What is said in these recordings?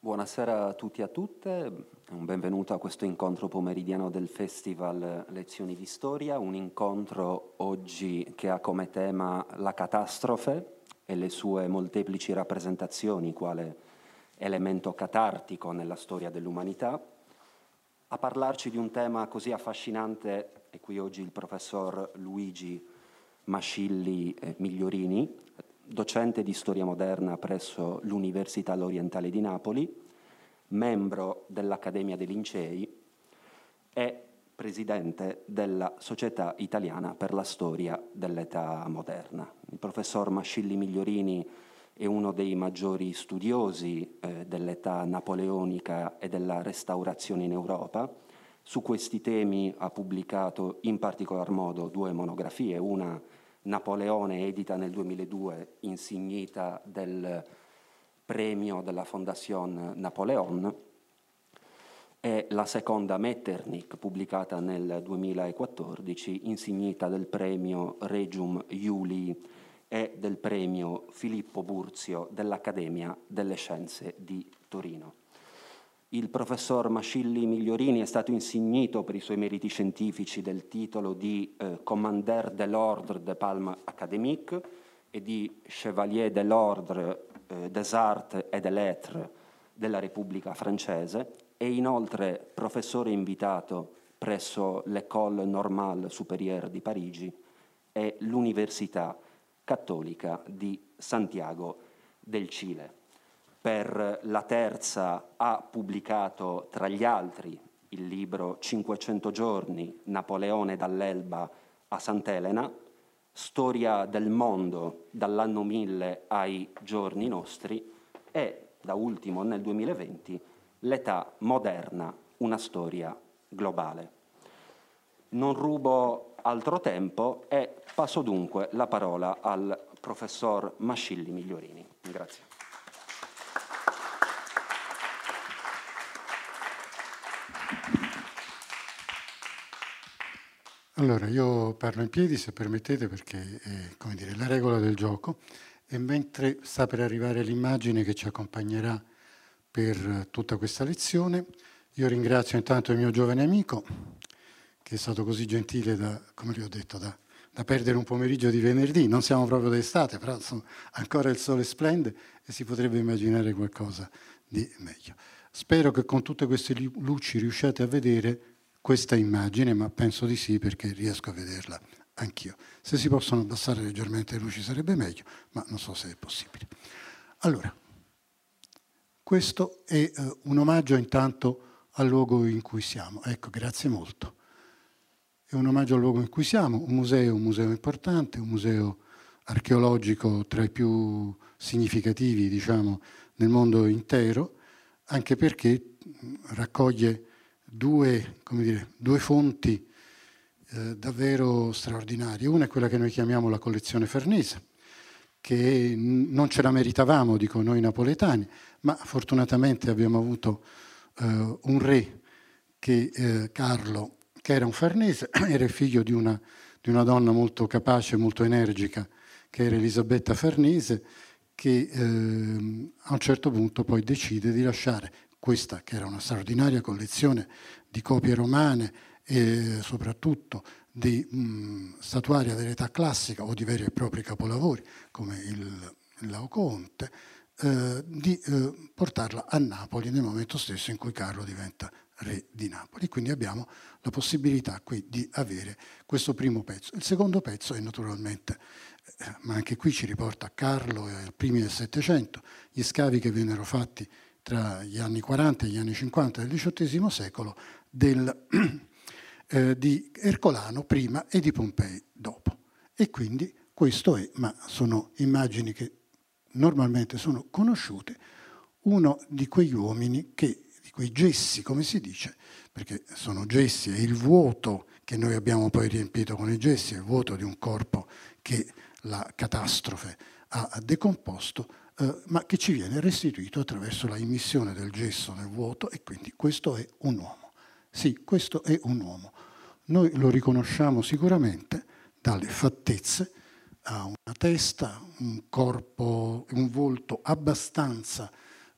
Buonasera a tutti e a tutte, un benvenuto a questo incontro pomeridiano del Festival Lezioni di Storia, un incontro oggi che ha come tema la catastrofe e le sue molteplici rappresentazioni quale elemento catartico nella storia dell'umanità. A parlarci di un tema così affascinante è qui oggi il professor Luigi Mascilli eh, Migliorini, docente di storia moderna presso l'Università L'Orientale di Napoli, membro dell'Accademia dei Lincei e presidente della Società Italiana per la Storia dell'Età Moderna. Il professor Mascilli Migliorini è uno dei maggiori studiosi eh, dell'età napoleonica e della restaurazione in Europa. Su questi temi ha pubblicato in particolar modo due monografie, una Napoleone, edita nel 2002, insignita del premio della Fondation Napoleon, e la seconda Metternich, pubblicata nel 2014, insignita del premio Regium Iuli e del premio Filippo Burzio dell'Accademia delle Scienze di Torino. Il professor Mascilli Migliorini è stato insignito per i suoi meriti scientifici del titolo di eh, Commander de l'Ordre de Palme Académique e di Chevalier de l'Ordre eh, des Arts et des Lettres della Repubblica francese e inoltre professore invitato presso l'École Normale Supérieure di Parigi e l'Università Cattolica di Santiago del Cile per la terza ha pubblicato tra gli altri il libro 500 giorni, Napoleone dall'Elba a Sant'Elena, Storia del mondo dall'anno 1000 ai giorni nostri e, da ultimo nel 2020, L'età moderna, una storia globale. Non rubo altro tempo e passo dunque la parola al professor Mascilli Migliorini. Grazie. Allora, io parlo in piedi, se permettete, perché è dire, la regola del gioco, e mentre sta per arrivare l'immagine che ci accompagnerà per tutta questa lezione, io ringrazio intanto il mio giovane amico, che è stato così gentile da, come vi ho detto, da, da perdere un pomeriggio di venerdì. Non siamo proprio d'estate, però insomma, ancora il sole splende e si potrebbe immaginare qualcosa di meglio. Spero che con tutte queste luci riusciate a vedere questa immagine, ma penso di sì perché riesco a vederla anch'io. Se si possono abbassare leggermente le luci sarebbe meglio, ma non so se è possibile. Allora, questo è uh, un omaggio intanto al luogo in cui siamo. Ecco, grazie molto. È un omaggio al luogo in cui siamo, un museo, un museo importante, un museo archeologico tra i più significativi, diciamo, nel mondo intero, anche perché raccoglie due, dire, due fonti eh, davvero straordinarie. Una è quella che noi chiamiamo la collezione Farnese, che non ce la meritavamo, dico noi napoletani, ma fortunatamente abbiamo avuto eh, un re, che, eh, Carlo, che era un farnese, era il figlio di una, di una donna molto capace, molto energica, che era Elisabetta Farnese, che eh, a un certo punto poi decide di lasciare questa che era una straordinaria collezione di copie romane e soprattutto di mh, statuaria dell'età classica o di veri e propri capolavori come il, il Laoconte, eh, di eh, portarla a Napoli nel momento stesso in cui Carlo diventa re di Napoli. Quindi abbiamo la possibilità qui di avere questo primo pezzo. Il secondo pezzo è naturalmente, eh, ma anche qui ci riporta a Carlo e ai primi del Settecento, gli scavi che vennero fatti tra gli anni 40 e gli anni 50 del XVIII secolo del, eh, di Ercolano prima e di Pompei dopo. E quindi questo è, ma sono immagini che normalmente sono conosciute, uno di quegli uomini che, di quei gessi, come si dice, perché sono gessi, è il vuoto che noi abbiamo poi riempito con i gessi, è il vuoto di un corpo che la catastrofe ha decomposto, eh, ma che ci viene restituito attraverso la immissione del gesso nel vuoto e quindi questo è un uomo. Sì, questo è un uomo. Noi lo riconosciamo sicuramente dalle fattezze, ha una testa, un corpo, un volto abbastanza,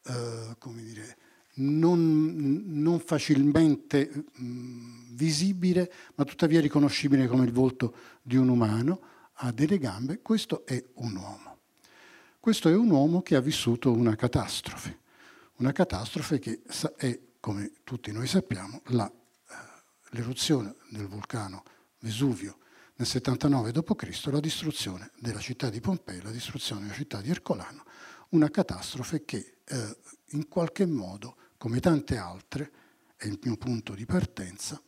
eh, come dire, non, non facilmente mh, mm, visibile, ma tuttavia riconoscibile come il volto di un umano, ha delle gambe, questo è un uomo. Questo è un uomo che ha vissuto una catastrofe, una catastrofe che è, come tutti noi sappiamo, eh, l'eruzione del vulcano Vesuvio nel 79 d.C., la distruzione della città di Pompei, la distruzione della città di Ercolano, una catastrofe che eh, in qualche modo, come tante altre, è il mio punto di partenza,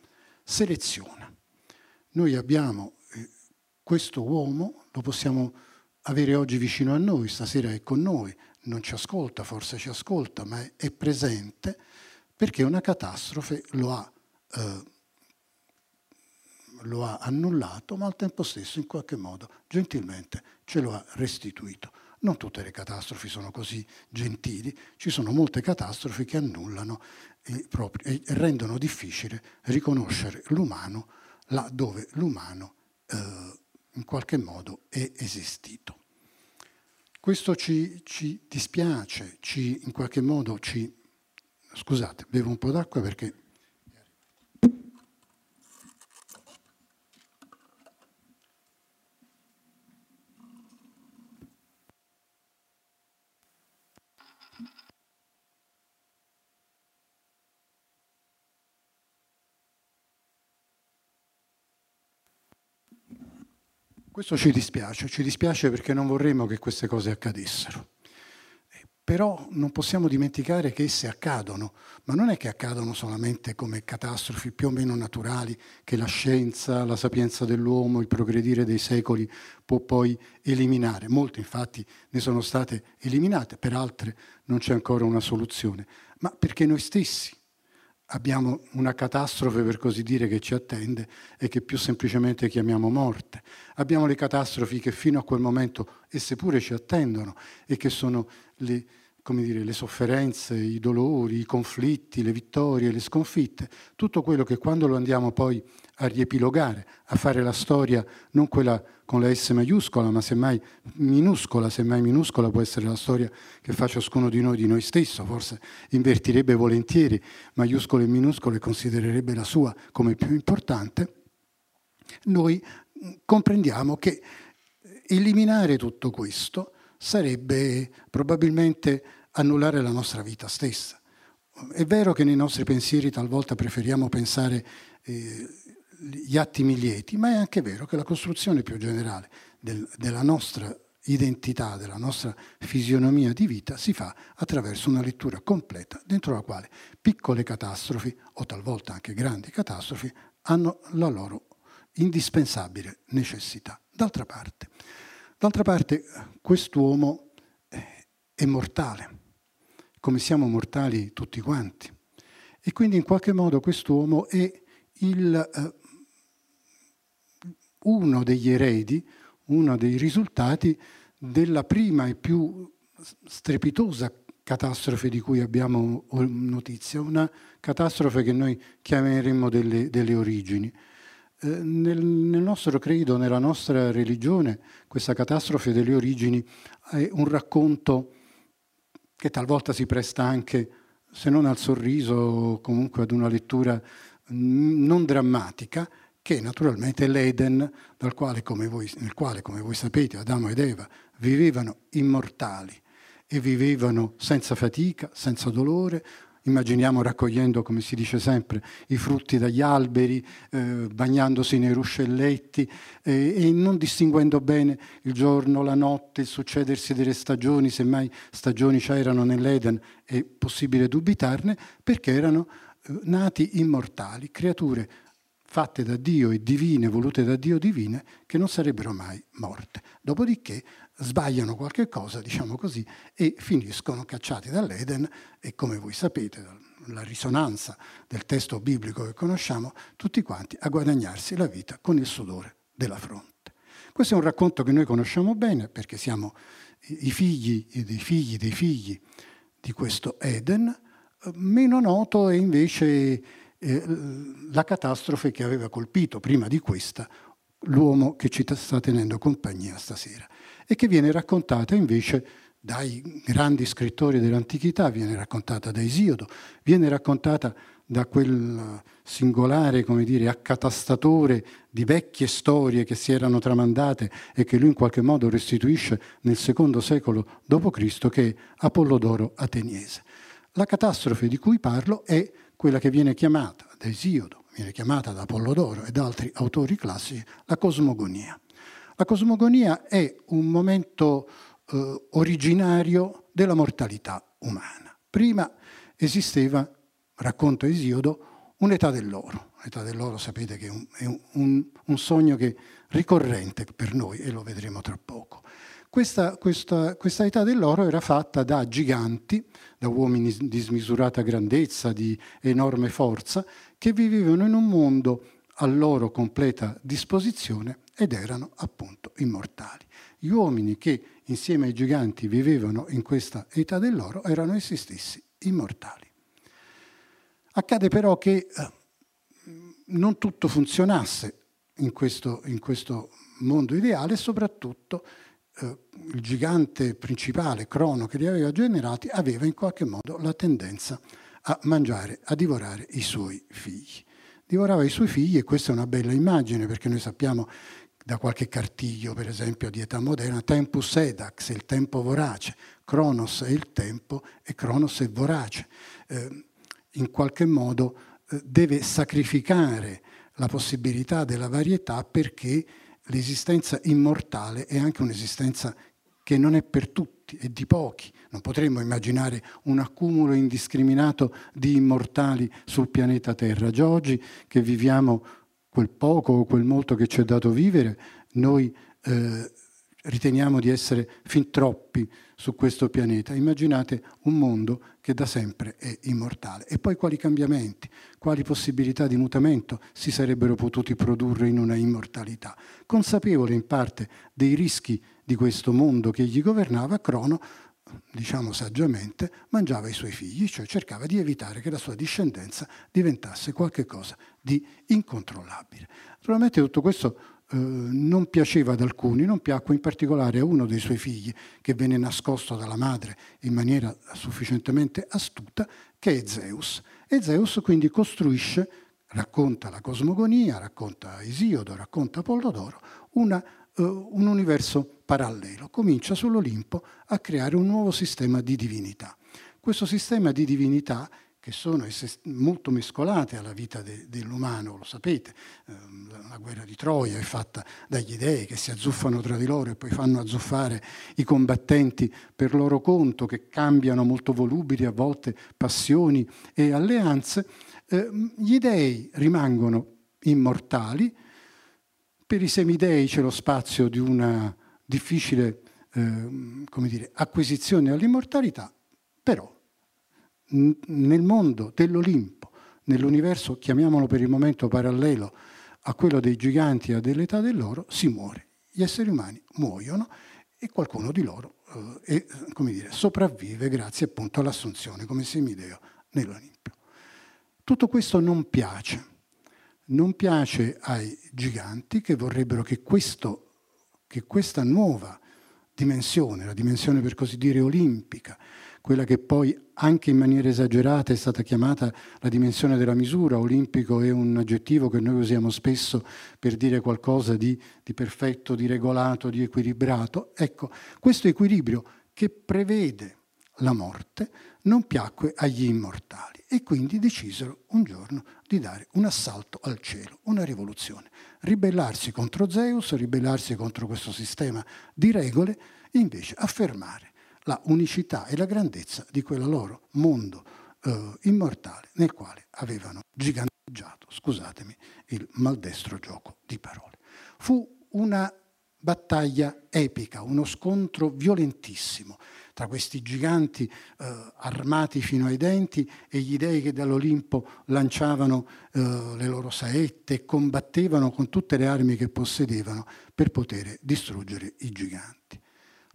seleziona. Noi abbiamo eh, questo uomo, lo possiamo avere oggi vicino a noi, stasera è con noi, non ci ascolta, forse ci ascolta, ma è, presente perché una catastrofe lo ha, eh, lo ha annullato, ma al tempo stesso in qualche modo gentilmente ce lo ha restituito. Non tutte le catastrofi sono così gentili, ci sono molte catastrofi che annullano e, proprio, e rendono difficile riconoscere l'umano là dove l'umano eh, in qualche modo è esistito. Questo ci, ci dispiace, ci, in qualche modo ci... Scusate, bevo un po' d'acqua perché Questo ci dispiace, ci dispiace perché non vorremmo che queste cose accadessero. Però non possiamo dimenticare che esse accadono, ma non è che accadono solamente come catastrofi più o meno naturali che la scienza, la sapienza dell'uomo, il progredire dei secoli può poi eliminare. Molte infatti ne sono state eliminate, per altre non c'è ancora una soluzione, ma perché noi stessi abbiamo una catastrofe, per così dire, che ci attende e che più semplicemente chiamiamo morte. Abbiamo le catastrofi che fino a quel momento esse pure ci attendono e che sono le, come dire, le sofferenze, i dolori, i conflitti, le vittorie, le sconfitte, tutto quello che quando lo andiamo poi a riepilogare, a fare la storia, non quella con la S maiuscola, ma semmai minuscola, semmai minuscola può essere la storia che fa ciascuno di noi di noi stesso, forse invertirebbe volentieri maiuscole e minuscole e considererebbe la sua come più importante, noi comprendiamo che eliminare tutto questo sarebbe probabilmente annullare la nostra vita stessa. È vero che nei nostri pensieri talvolta preferiamo pensare eh, gli attimi lieti, ma è anche vero che la costruzione più generale del, della nostra identità, della nostra fisionomia di vita si fa attraverso una lettura completa dentro la quale piccole catastrofi o talvolta anche grandi catastrofi hanno la loro indispensabile necessità. D'altra parte, d'altra parte quest'uomo è mortale, come siamo mortali tutti quanti. E quindi in qualche modo quest'uomo è il eh, uno degli eredi, uno dei risultati della prima e più strepitosa catastrofe di cui abbiamo notizia, una catastrofe che noi chiameremmo delle, delle origini. Eh, nel, nel, nostro credo, nella nostra religione, questa catastrofe delle origini è un racconto che talvolta si presta anche, se non al sorriso, comunque ad una lettura non drammatica, che naturalmente è l'Eden, quale, voi, nel quale, come voi sapete, Adamo ed Eva vivevano immortali e vivevano senza fatica, senza dolore, immaginiamo raccogliendo, come si dice sempre, i frutti dagli alberi, eh, bagnandosi nei ruscelletti eh, e non distinguendo bene il giorno, la notte, il succedersi delle stagioni, semmai stagioni c'erano nell'Eden, è possibile dubitarne, perché erano eh, nati immortali, creature fatte da Dio e divine, volute da Dio divine, che non sarebbero mai morte. Dopodiché sbagliano qualche cosa, diciamo così, e finiscono cacciati dall'Eden e come voi sapete, la risonanza del testo biblico che conosciamo, tutti quanti a guadagnarsi la vita con il sudore della fronte. Questo è un racconto che noi conosciamo bene perché siamo i figli dei figli dei figli di questo Eden, meno noto è invece eh, la catastrofe che aveva colpito prima di questa l'uomo che ci sta tenendo compagnia stasera e che viene raccontata invece dai grandi scrittori dell'antichità, viene raccontata da Esiodo, viene raccontata da quel singolare, come dire, accatastatore di vecchie storie che si erano tramandate e che lui in qualche modo restituisce nel secondo secolo d.C., che è Apollodoro ateniese. La catastrofe di cui parlo è quella che viene chiamata da Esiodo, viene chiamata da Apollodoro e da altri autori classici, la cosmogonia. La cosmogonia è un momento eh, originario della mortalità umana. Prima esisteva, racconta Esiodo, un'età dell'oro. L'età dell'oro sapete che è, un, un, un sogno che ricorrente per noi e lo vedremo tra poco. Questa, questa, questa, età dell'oro era fatta da giganti, da uomini di smisurata grandezza, di enorme forza, che vivevano in un mondo a loro completa disposizione ed erano appunto immortali. Gli uomini che insieme ai giganti vivevano in questa età dell'oro erano essi stessi immortali. Accade però che eh, non tutto funzionasse in questo, in questo mondo ideale soprattutto eh, il gigante principale, Crono, che li aveva generati, aveva in qualche modo la tendenza a mangiare, a divorare i suoi figli. Divorava i suoi figli e questa è una bella immagine perché noi sappiamo da qualche cartiglio, per esempio, di età moderna, tempus edax, il tempo vorace, Cronos è il tempo e Cronos è vorace. Eh, in qualche modo eh, deve sacrificare la possibilità della varietà perché l'esistenza immortale è anche un'esistenza che non è per tutti, è di pochi. Non potremmo immaginare un accumulo indiscriminato di immortali sul pianeta Terra. Già oggi che viviamo quel poco o quel molto che ci è dato vivere, noi eh, riteniamo di essere fin troppi su questo pianeta. Immaginate un mondo che da sempre è immortale. E poi quali cambiamenti, quali possibilità di mutamento si sarebbero potuti produrre in una immortalità. Consapevole in parte dei rischi di questo mondo che gli governava, Crono diciamo saggiamente, mangiava i suoi figli, cioè cercava di evitare che la sua discendenza diventasse qualcosa di incontrollabile. Naturalmente tutto questo eh, non piaceva ad alcuni, non piacque in particolare a uno dei suoi figli che venne nascosto dalla madre in maniera sufficientemente astuta, che è Zeus. E Zeus quindi costruisce, racconta la cosmogonia, racconta Esiodo, racconta Apollodoro, una uh, un universo parallelo, comincia sull'Olimpo a creare un nuovo sistema di divinità. Questo sistema di divinità che sono molto mescolate alla vita de, dell'umano, lo sapete, ehm, la guerra di Troia è fatta dagli dei che si azzuffano tra di loro e poi fanno azzuffare i combattenti per loro conto, che cambiano molto volubili a volte passioni e alleanze. Ehm, gli dei rimangono immortali, per i semidei c'è lo spazio di una difficile eh, dire, acquisizione all'immortalità, però nel mondo dell'Olimpo, nell'universo, chiamiamolo per il momento parallelo a quello dei giganti e dell'età dell'oro, si muore. Gli esseri umani muoiono e qualcuno di loro eh, è, dire, sopravvive grazie appunto all'assunzione come semideo nell'Olimpio. Tutto questo non piace non piace ai giganti che vorrebbero che, questo, che questa nuova dimensione, la dimensione per così dire olimpica, quella che poi anche in maniera esagerata è stata chiamata la dimensione della misura, olimpico è un aggettivo che noi usiamo spesso per dire qualcosa di, di perfetto, di regolato, di equilibrato. Ecco, questo equilibrio che prevede la morte non piacque agli immortali e quindi decisero un giorno di dare un assalto al cielo, una rivoluzione, ribellarsi contro Zeus, ribellarsi contro questo sistema di regole e invece affermare la unicità e la grandezza di quel loro mondo eh, immortale nel quale avevano giganteggiato, scusatemi, il maldestro gioco di parole. Fu una battaglia epica, uno scontro violentissimo tra questi giganti eh, armati fino ai denti e gli dei che dall'Olimpo lanciavano eh, le loro saette e combattevano con tutte le armi che possedevano per poter distruggere i giganti.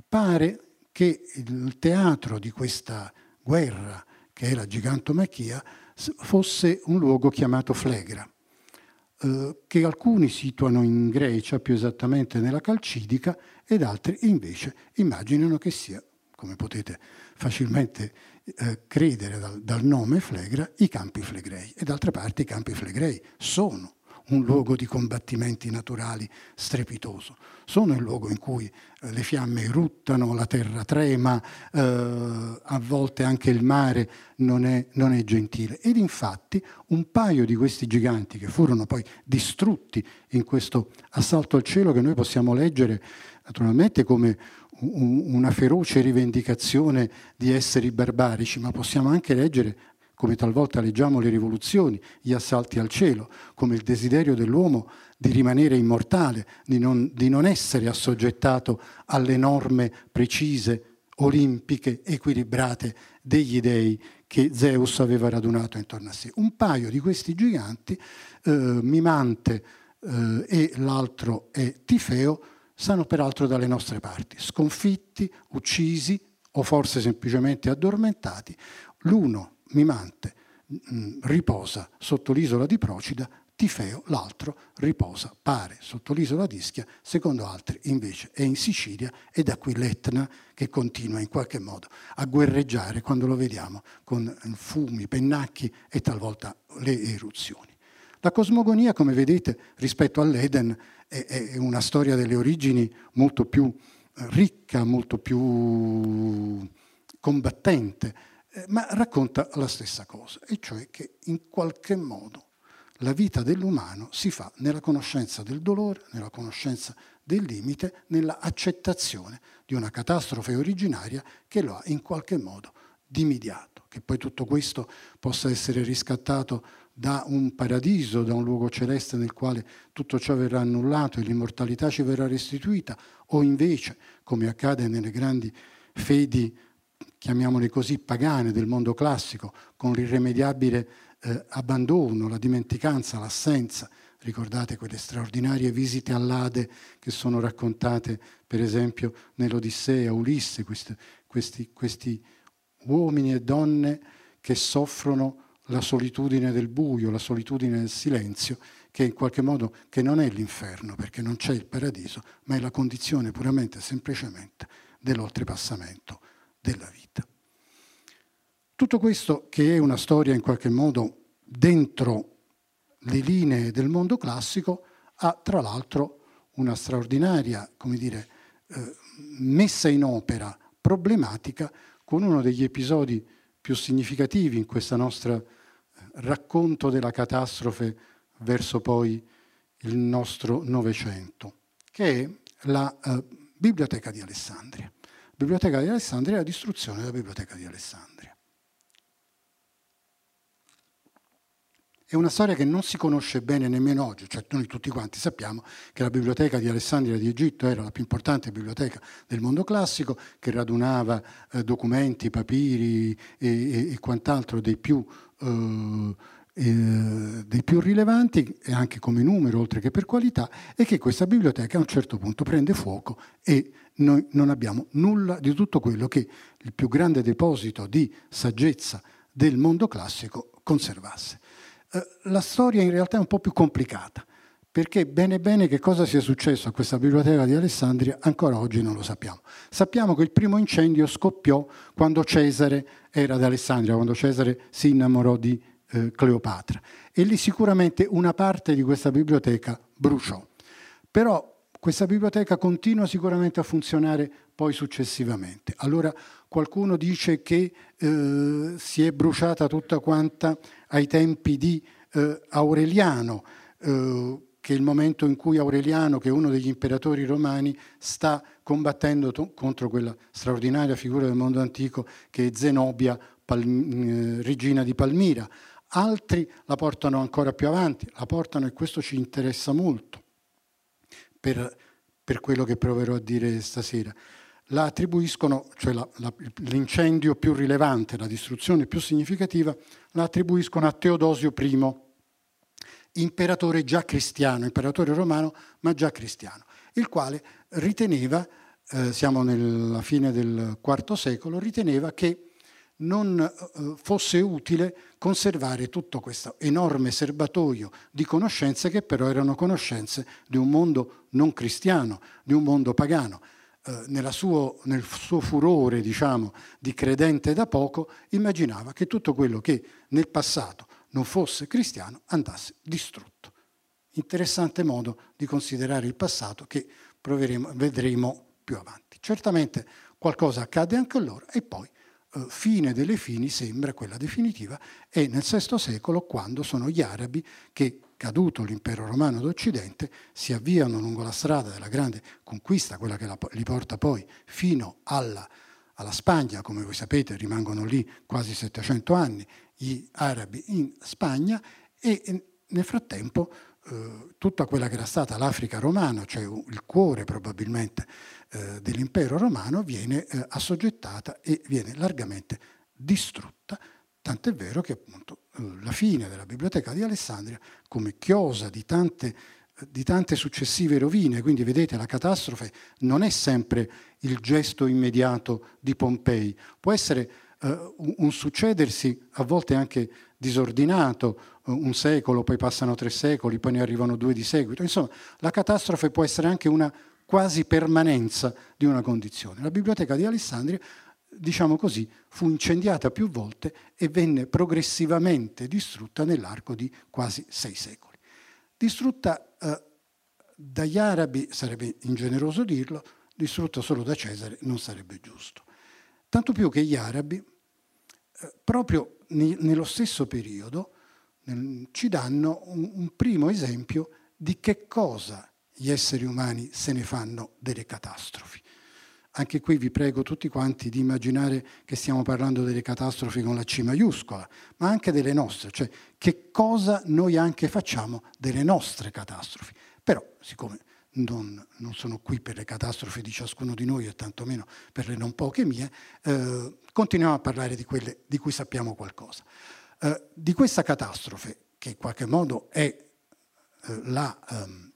Pare che il teatro di questa guerra, che è la gigantomachia, fosse un luogo chiamato Flegra, eh, che alcuni situano in Grecia, più esattamente nella Calcidica, ed altri invece immaginano che sia come potete facilmente eh, credere dal, dal, nome Flegra, i campi flegrei. E d'altra parte i campi flegrei sono un luogo di combattimenti naturali strepitoso. Sono il luogo in cui eh, le fiamme eruttano, la terra trema, eh, a volte anche il mare non è, non è gentile. Ed infatti un paio di questi giganti che furono poi distrutti in questo assalto al cielo che noi possiamo leggere naturalmente come una feroce rivendicazione di esseri barbarici, ma possiamo anche leggere come talvolta leggiamo le rivoluzioni, gli assalti al cielo, come il desiderio dell'uomo di rimanere immortale, di non, di non essere assoggettato alle norme precise, olimpiche, equilibrate degli dei che Zeus aveva radunato intorno a sé. Un paio di questi giganti, eh, Mimante eh, e l'altro è Tifeo, stanno peraltro dalle nostre parti, sconfitti, uccisi o forse semplicemente addormentati, l'uno Mimante mm, riposa sotto l'isola di Procida, Tifeo, l'altro, riposa, pare, sotto l'isola di Ischia, secondo altri invece è in Sicilia e da qui l'Etna che continua in qualche modo a guerreggiare quando lo vediamo con fumi, pennacchi e talvolta le eruzioni. La cosmogonia, come vedete, rispetto all'Eden è, è una storia delle origini molto più ricca, molto più combattente, eh, ma racconta la stessa cosa, e cioè che in qualche modo la vita dell'umano si fa nella conoscenza del dolore, nella conoscenza del limite, nella accettazione di una catastrofe originaria che lo ha in qualche modo dimidiato. Che poi tutto questo possa essere riscattato da un paradiso, da un luogo celeste nel quale tutto ciò verrà annullato e l'immortalità ci verrà restituita, o invece, come accade nelle grandi fedi chiamiamole così, pagane del mondo classico, con l'irremediabile eh, abbandono, la dimenticanza, l'assenza. Ricordate quelle straordinarie visite all'Ade che sono raccontate, per esempio, nell'Odissea, Ulisse, questi, questi, questi uomini e donne che soffrono la solitudine del buio, la solitudine del silenzio, che in qualche modo che non è l'inferno, perché non c'è il paradiso, ma è la condizione puramente e semplicemente dell'oltrepassamento della vita. Tutto questo che è una storia in qualche modo dentro le linee del mondo classico ha tra l'altro una straordinaria, come dire, eh, messa in opera problematica con uno degli episodi più significativi in questo nostro eh, racconto della catastrofe verso poi il nostro Novecento, che è la eh, Biblioteca di Alessandria. Biblioteca di Alessandria e la distruzione della Biblioteca di Alessandria. È una storia che non si conosce bene nemmeno oggi, cioè noi tutti quanti sappiamo che la biblioteca di Alessandria di Egitto era la più importante biblioteca del mondo classico, che radunava eh, documenti, papiri e, e, e, quant'altro dei più, eh, eh, dei più rilevanti, anche come numero oltre che per qualità, e che questa biblioteca a un certo punto prende fuoco e noi non abbiamo nulla di tutto quello che il più grande deposito di saggezza del mondo classico conservasse. Eh, la storia in realtà è un po' più complicata, perché bene bene che cosa sia successo a questa biblioteca di Alessandria ancora oggi non lo sappiamo. Sappiamo che il primo incendio scoppiò quando Cesare era ad Alessandria, quando Cesare si innamorò di eh, Cleopatra e lì sicuramente una parte di questa biblioteca bruciò. Però questa biblioteca continua sicuramente a funzionare poi successivamente. Allora qualcuno dice che eh, si è bruciata tutta quanta ai tempi di eh, Aureliano, eh, che è il momento in cui Aureliano, che è uno degli imperatori romani, sta combattendo to- contro quella straordinaria figura del mondo antico che è Zenobia, Pal- eh, regina di Palmira. Altri la portano ancora più avanti, la portano e questo ci interessa molto per, per quello che proverò a dire stasera. La attribuiscono, cioè la, la, l'incendio più rilevante, la distruzione più significativa, la attribuiscono a Teodosio I, imperatore già cristiano, imperatore romano, ma già cristiano, il quale riteneva, eh, siamo nella fine del IV secolo, riteneva che non eh, fosse utile conservare tutto questo enorme serbatoio di conoscenze che però erano conoscenze di un mondo non cristiano, di un mondo pagano. eh, suo, nel suo furore diciamo, di credente da poco, immaginava che tutto quello che nel passato non fosse cristiano andasse distrutto. Interessante modo di considerare il passato che vedremo più avanti. Certamente qualcosa accade anche allora e poi fine delle fini sembra quella definitiva è nel VI secolo quando sono gli arabi che caduto l'impero romano d'Occidente si avviano lungo la strada della grande conquista, quella che li porta poi fino alla, alla Spagna, come voi sapete rimangono lì quasi 700 anni gli arabi in Spagna e nel frattempo eh, tutta quella che era stata l'Africa romana, cioè il cuore probabilmente eh, dell'impero romano, viene eh, assoggettata e viene largamente distrutta, tant'è vero che appunto eh, la fine della biblioteca di Alessandria, come chiosa di tante, di tante successive rovine, quindi vedete la catastrofe non è sempre il gesto immediato di Pompei, può essere Uh, un succedersi a volte anche disordinato, un secolo, poi passano tre secoli, poi ne arrivano due di seguito. Insomma, la catastrofe può essere anche una quasi permanenza di una condizione. La biblioteca di Alessandria, diciamo così, fu incendiata più volte e venne progressivamente distrutta nell'arco di quasi sei secoli. Distrutta uh, dagli arabi, sarebbe ingeneroso dirlo, distrutta solo da Cesare non sarebbe giusto. Tanto più che gli arabi, eh, proprio nello stesso periodo, ci danno un primo esempio di che cosa gli esseri umani se ne fanno delle catastrofi. Anche qui vi prego tutti quanti di immaginare che stiamo parlando delle catastrofi con la C maiuscola, ma anche delle nostre, cioè che cosa noi anche facciamo delle nostre catastrofi. Però, siccome non, non, sono qui per le catastrofi di ciascuno di noi e tantomeno per le non poche mie, eh, continuiamo a parlare di quelle di cui sappiamo qualcosa. Eh, di questa catastrofe, che in qualche modo è eh, la, ehm,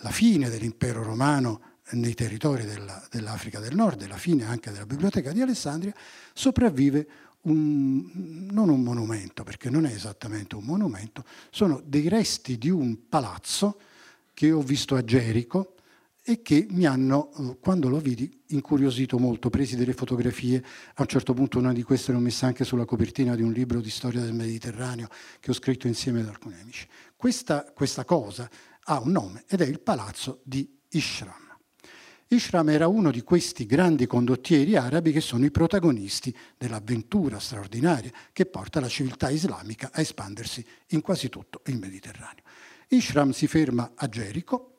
la, fine dell'impero romano nei territori della, dell'Africa del Nord e la fine anche della biblioteca di Alessandria, sopravvive un, non un monumento, perché non è esattamente un monumento, sono dei resti di un palazzo che ho visto a Gerico e che mi hanno, quando lo vidi, incuriosito molto, presi delle fotografie, a un certo punto una di queste l'ho messa anche sulla copertina di un libro di storia del Mediterraneo che ho scritto insieme ad alcuni amici. Questa, questa cosa ha un nome ed è il palazzo di Ishram. Ishram era uno di questi grandi condottieri arabi che sono i protagonisti dell'avventura straordinaria che porta la civiltà islamica a espandersi in quasi tutto il Mediterraneo. Ishram si ferma a Gerico.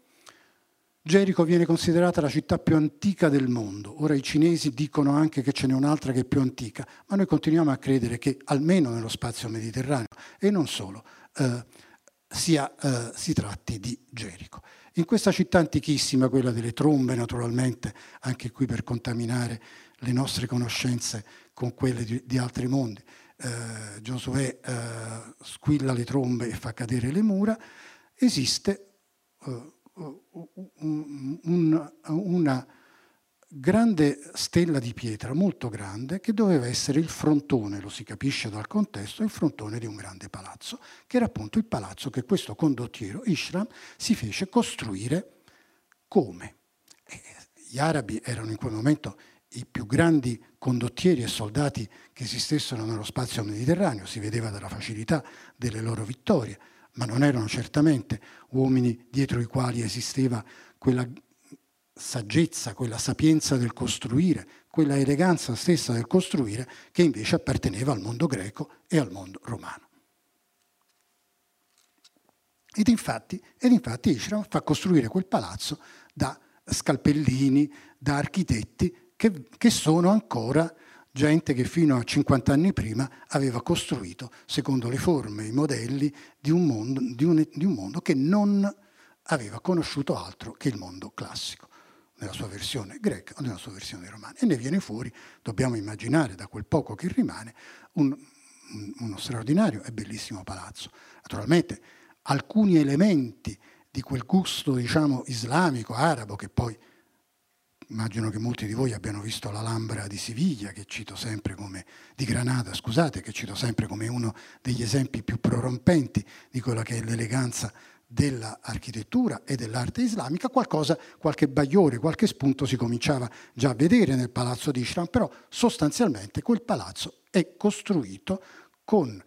Gerico viene considerata la città più antica del mondo. Ora i cinesi dicono anche che ce n'è un'altra che è più antica, ma noi continuiamo a credere che almeno nello spazio mediterraneo e non solo eh, sia, eh, si tratti di Gerico. In questa città antichissima, quella delle trombe naturalmente, anche qui per contaminare le nostre conoscenze con quelle di, di altri mondi, eh, Giosuè eh, squilla le trombe e fa cadere le mura, esiste un, un, una grande stella di pietra, molto grande, che doveva essere il frontone, lo si capisce dal contesto, il frontone di un grande palazzo, che era appunto il palazzo che questo condottiero, Ishram, si fece costruire come? Eh, gli arabi erano in quel momento i più grandi condottieri e soldati che esistessero nello spazio mediterraneo, si vedeva dalla facilità delle loro vittorie ma non erano certamente uomini dietro i quali esisteva quella saggezza, quella sapienza del costruire, quella eleganza stessa del costruire che invece apparteneva al mondo greco e al mondo romano. Ed infatti, ed infatti Ishram fa costruire quel palazzo da scalpellini, da architetti che, che sono ancora gente che fino a 50 anni prima aveva costruito, secondo le forme, i modelli di un mondo, di un, di un mondo che non aveva conosciuto altro che il mondo classico nella sua versione greca o nella sua versione romana. E ne viene fuori, dobbiamo immaginare da quel poco che rimane, un, uno straordinario e bellissimo palazzo. Naturalmente alcuni elementi di quel gusto, diciamo, islamico, arabo, che poi immagino che molti di voi abbiano visto l'Alhambra di Siviglia, che cito sempre come, di Granada, scusate, che cito sempre come uno degli esempi più prorompenti di quella che è l'eleganza dell'architettura e dell'arte islamica, qualcosa, qualche bagliore, qualche spunto si cominciava già a vedere nel palazzo di Ishram, però sostanzialmente quel palazzo è costruito con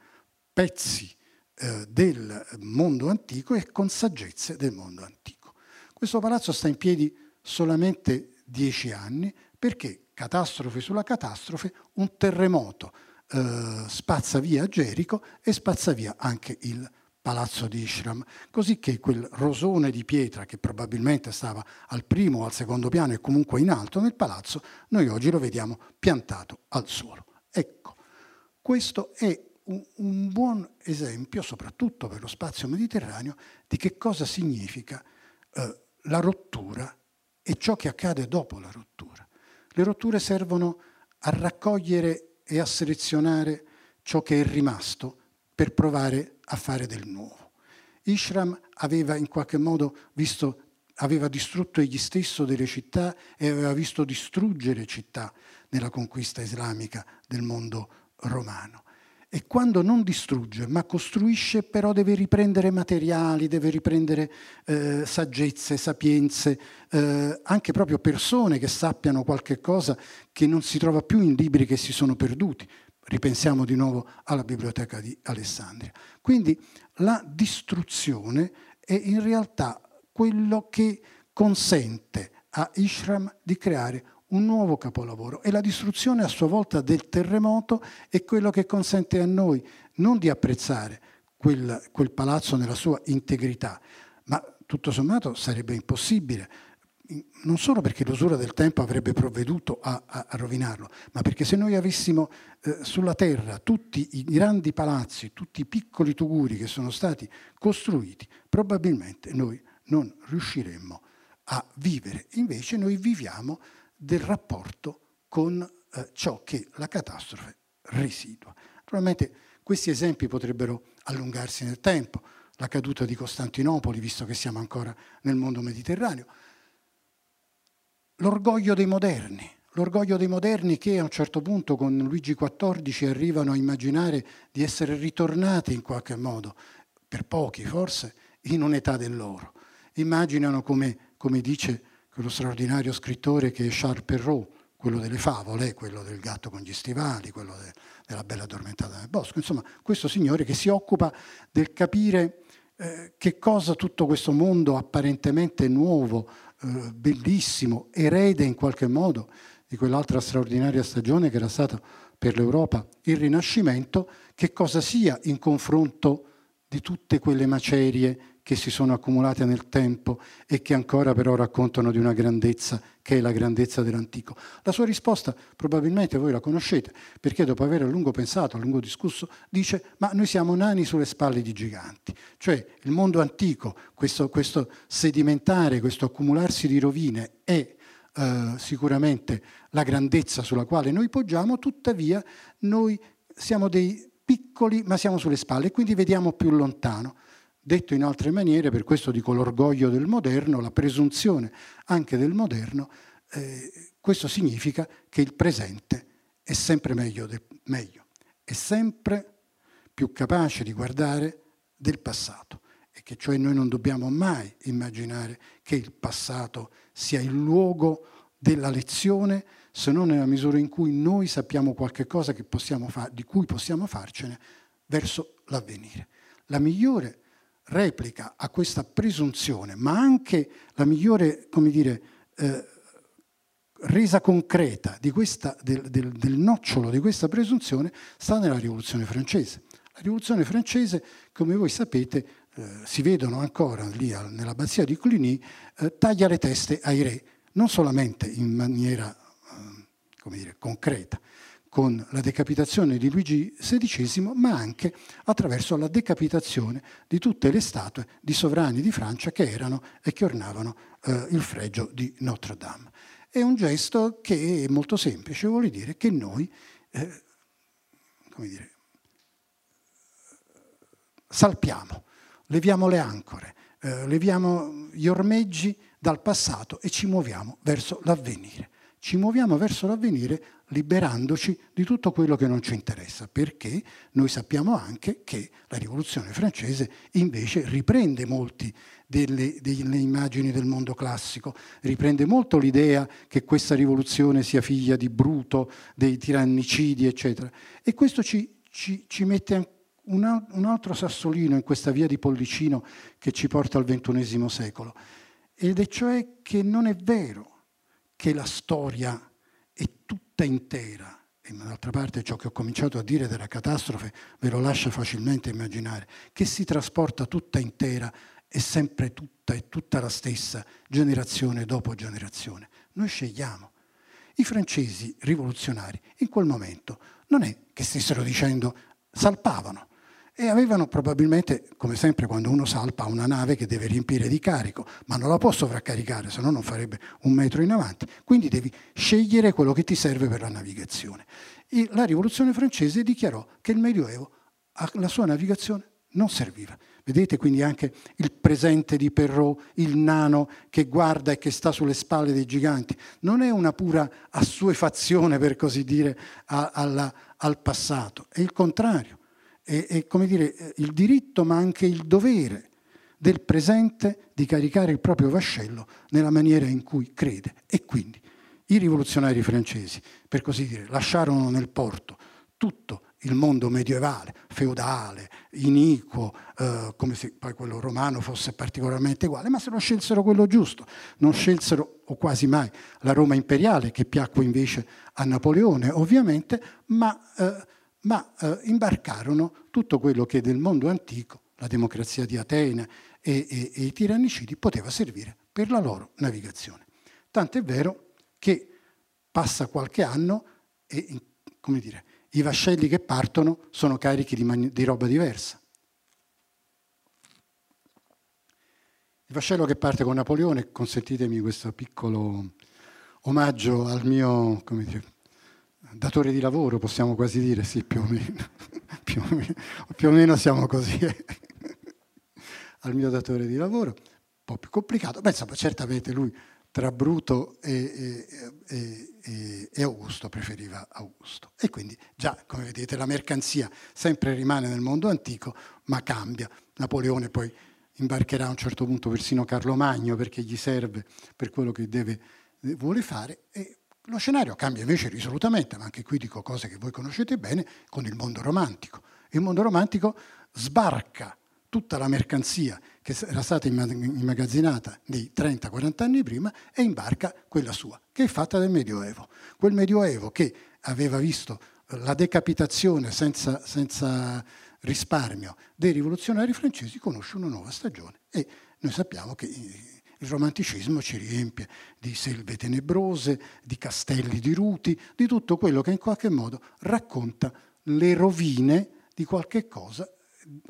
pezzi eh, del mondo antico e con saggezze del mondo antico. Questo palazzo sta in piedi solamente dieci anni perché, catastrofe sulla catastrofe, un terremoto eh, spazza via Gerico e spazza via anche il palazzo palazzo di Ishram, così che quel rosone di pietra che probabilmente stava al primo o al secondo piano e comunque in alto nel palazzo, noi oggi lo vediamo piantato al suolo. Ecco, questo è un, un buon esempio, soprattutto per lo spazio mediterraneo, di che cosa significa eh, la rottura e ciò che accade dopo la rottura. Le rotture servono a raccogliere e a selezionare ciò che è rimasto per provare a fare del nuovo. Ishram aveva in qualche modo visto, aveva distrutto egli stesso delle città e aveva visto distruggere città nella conquista islamica del mondo romano. E quando non distrugge, ma costruisce, però deve riprendere materiali, deve riprendere eh, saggezze, sapienze, eh, anche proprio persone che sappiano qualche cosa che non si trova più in libri che si sono perduti. Ripensiamo di nuovo alla biblioteca di Alessandria. Quindi la distruzione è in realtà quello che consente a Ishram di creare un nuovo capolavoro e la distruzione a sua volta del terremoto è quello che consente a noi non di apprezzare quel, quel palazzo nella sua integrità, ma tutto sommato sarebbe impossibile non solo perché l'usura del tempo avrebbe provveduto a, a, a rovinarlo, ma perché se noi avessimo eh, sulla terra tutti i grandi palazzi, tutti i piccoli tuguri che sono stati costruiti, probabilmente noi non riusciremmo a vivere. Invece noi viviamo del rapporto con eh, ciò che la catastrofe residua. Naturalmente questi esempi potrebbero allungarsi nel tempo, la caduta di Costantinopoli, visto che siamo ancora nel mondo mediterraneo, l'orgoglio dei moderni, l'orgoglio dei moderni che a un certo punto con Luigi XIV arrivano a immaginare di essere ritornati in qualche modo, per pochi forse, in un'età dell'oro. Immaginano come, come dice quello straordinario scrittore che è Charles Perrault, quello delle favole, quello del gatto con gli stivali, quello de, della bella addormentata nel bosco, insomma questo signore che si occupa del capire eh, che cosa tutto questo mondo apparentemente nuovo eh, bellissimo, erede in qualche modo di quell'altra straordinaria stagione che era stata per l'Europa il Rinascimento, che cosa sia in confronto di tutte quelle macerie che si sono accumulate nel tempo e che ancora però raccontano di una grandezza che è la grandezza dell'antico. La sua risposta probabilmente voi la conoscete, perché dopo aver a lungo pensato, a lungo discusso, dice ma noi siamo nani sulle spalle di giganti, cioè il mondo antico, questo, questo sedimentare, questo accumularsi di rovine è eh, sicuramente la grandezza sulla quale noi poggiamo, tuttavia noi siamo dei piccoli ma siamo sulle spalle e quindi vediamo più lontano. Detto in altre maniere, per questo dico l'orgoglio del moderno, la presunzione anche del moderno, eh, questo significa che il presente è sempre meglio, de, meglio, è sempre più capace di guardare del passato e che cioè noi non dobbiamo mai immaginare che il passato sia il luogo della lezione se non nella misura in cui noi sappiamo qualche cosa fa- di cui possiamo farcene verso l'avvenire. La migliore replica a questa presunzione, ma anche la migliore, come dire, eh, resa concreta questa, del, del, del, nocciolo di questa presunzione sta nella rivoluzione francese. La rivoluzione francese, come voi sapete, eh, si vedono ancora lì nell'abbazia di Cluny, eh, taglia le teste ai re, non solamente in maniera eh, dire, concreta, con la decapitazione di Luigi XVI, ma anche attraverso la decapitazione di tutte le statue di sovrani di Francia che erano e che ornavano eh, il fregio di Notre Dame. È un gesto che è molto semplice, vuol dire che noi, eh, dire, salpiamo, leviamo le ancore, eh, leviamo gli ormeggi dal passato e ci muoviamo verso l'avvenire ci muoviamo verso l'avvenire liberandoci di tutto quello che non ci interessa, perché noi sappiamo anche che la rivoluzione francese invece riprende molti delle, delle, immagini del mondo classico, riprende molto l'idea che questa rivoluzione sia figlia di Bruto, dei tirannicidi, eccetera. E questo ci, ci, ci mette un, un altro sassolino in questa via di Pollicino che ci porta al XXI secolo, ed è cioè che non è vero che la storia è tutta intera, e d'altra parte ciò che ho cominciato a dire della catastrofe ve lo lascia facilmente immaginare, che si trasporta tutta intera è sempre tutta e tutta la stessa, generazione dopo generazione. Noi scegliamo. I francesi rivoluzionari in quel momento non è che stessero dicendo salpavano, e avevano probabilmente, come sempre quando uno salpa, una nave che deve riempire di carico, ma non la può sovraccaricare, se no non farebbe un metro in avanti. Quindi devi scegliere quello che ti serve per la navigazione. E la rivoluzione francese dichiarò che il Medioevo alla sua navigazione non serviva. Vedete quindi anche il presente di Perrault, il nano che guarda e che sta sulle spalle dei giganti. Non è una pura assuefazione, per così dire, alla, al passato, è il contrario è, è come dire, il diritto ma anche il dovere del presente di caricare il proprio vascello nella maniera in cui crede. E quindi i rivoluzionari francesi, per così dire, lasciarono nel porto tutto il mondo medievale, feudale, iniquo, eh, come se poi quello romano fosse particolarmente uguale, ma se lo scelsero quello giusto, non scelsero, o quasi mai, la Roma imperiale, che piacque invece a Napoleone, ovviamente, ma eh, ma eh, imbarcarono tutto quello che del mondo antico, la democrazia di Atene e, e, e i tirannicidi, poteva servire per la loro navigazione. Tant'è vero che passa qualche anno e, come dire, i vascelli che partono sono carichi di, di roba diversa. Il vascello che parte con Napoleone, consentitemi questo piccolo omaggio al mio dire, datore di lavoro, possiamo quasi dire, sì, più o meno, più o meno, più o meno siamo così, al mio datore di lavoro, un po' più complicato, ma insomma certamente lui tra Bruto e, e, e, e, Augusto preferiva Augusto. E quindi già, come vedete, la mercanzia sempre rimane nel mondo antico, ma cambia. Napoleone poi imbarcherà a un certo punto persino Carlo Magno perché gli serve per quello che deve, vuole fare e lo scenario cambia invece risolutamente, ma anche qui dico cose che voi conoscete bene, con il mondo romantico. Il mondo romantico sbarca tutta la mercanzia che era stata immagazzinata nei 30-40 anni prima e imbarca quella sua, che è fatta del Medioevo. Quel Medioevo che aveva visto la decapitazione senza, senza risparmio dei rivoluzionari francesi conosce una nuova stagione e noi sappiamo che il romanticismo ci riempie di selve tenebrose, di castelli di ruti, di tutto quello che in qualche modo racconta le rovine di qualche cosa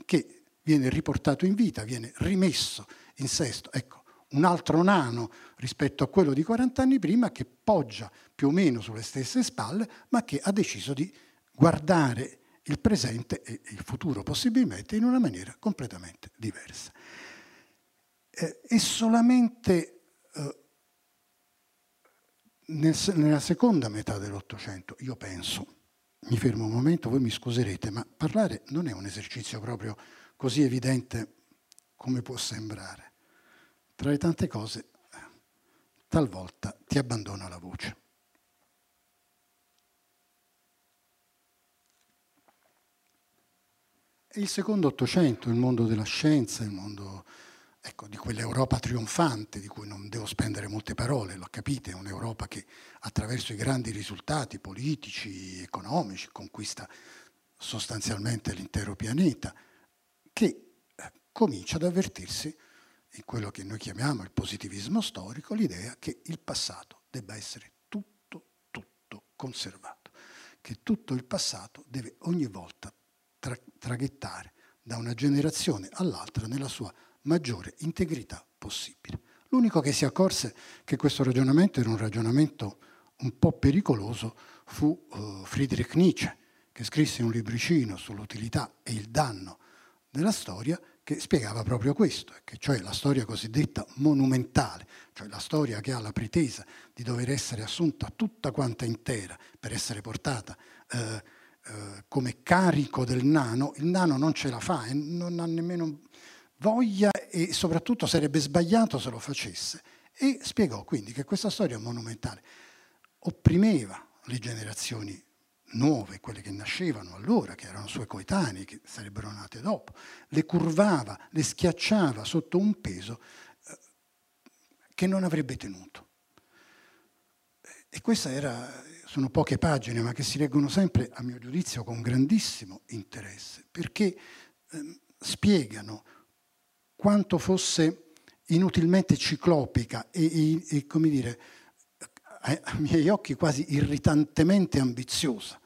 che viene riportato in vita, viene rimesso in sesto. Ecco, un altro nano rispetto a quello di 40 anni prima che poggia più o meno sulle stesse spalle, ma che ha deciso di guardare il presente e il futuro possibilmente in una maniera completamente diversa eh, è solamente eh, nel, nella seconda metà dell'Ottocento, io penso, mi fermo un momento, voi mi scuserete, ma parlare non è un esercizio proprio così evidente come può sembrare. Tra le tante cose, talvolta ti abbandona la voce. E il secondo Ottocento, il mondo della scienza, il mondo ecco, di quell'Europa trionfante di cui non devo spendere molte parole, lo capite, è un'Europa che attraverso i grandi risultati politici, economici, conquista sostanzialmente l'intero pianeta, che eh, comincia ad avvertirsi in quello che noi chiamiamo il positivismo storico, l'idea che il passato debba essere tutto, tutto conservato, che tutto il passato deve ogni volta tra- traghettare da una generazione all'altra nella sua maggiore integrità possibile. L'unico che si accorse che questo ragionamento era un ragionamento un po' pericoloso fu uh, Friedrich Nietzsche, che scrisse un libricino sull'utilità e il danno della storia che spiegava proprio questo, che cioè la storia cosiddetta monumentale, cioè la storia che ha la pretesa di dover essere assunta tutta quanta intera per essere portata eh, eh, come carico del nano, il nano non ce la fa e non ha nemmeno voglia e soprattutto sarebbe sbagliato se lo facesse. E spiegò quindi che questa storia monumentale opprimeva le generazioni nuove, quelle che nascevano allora, che erano sue coetanee, che sarebbero nate dopo, le curvava, le schiacciava sotto un peso eh, che non avrebbe tenuto. E queste sono poche pagine, ma che si leggono sempre, a mio giudizio, con grandissimo interesse, perché eh, spiegano quanto fosse inutilmente ciclopica e, e, e come dire, ai miei occhi quasi irritantemente ambiziosa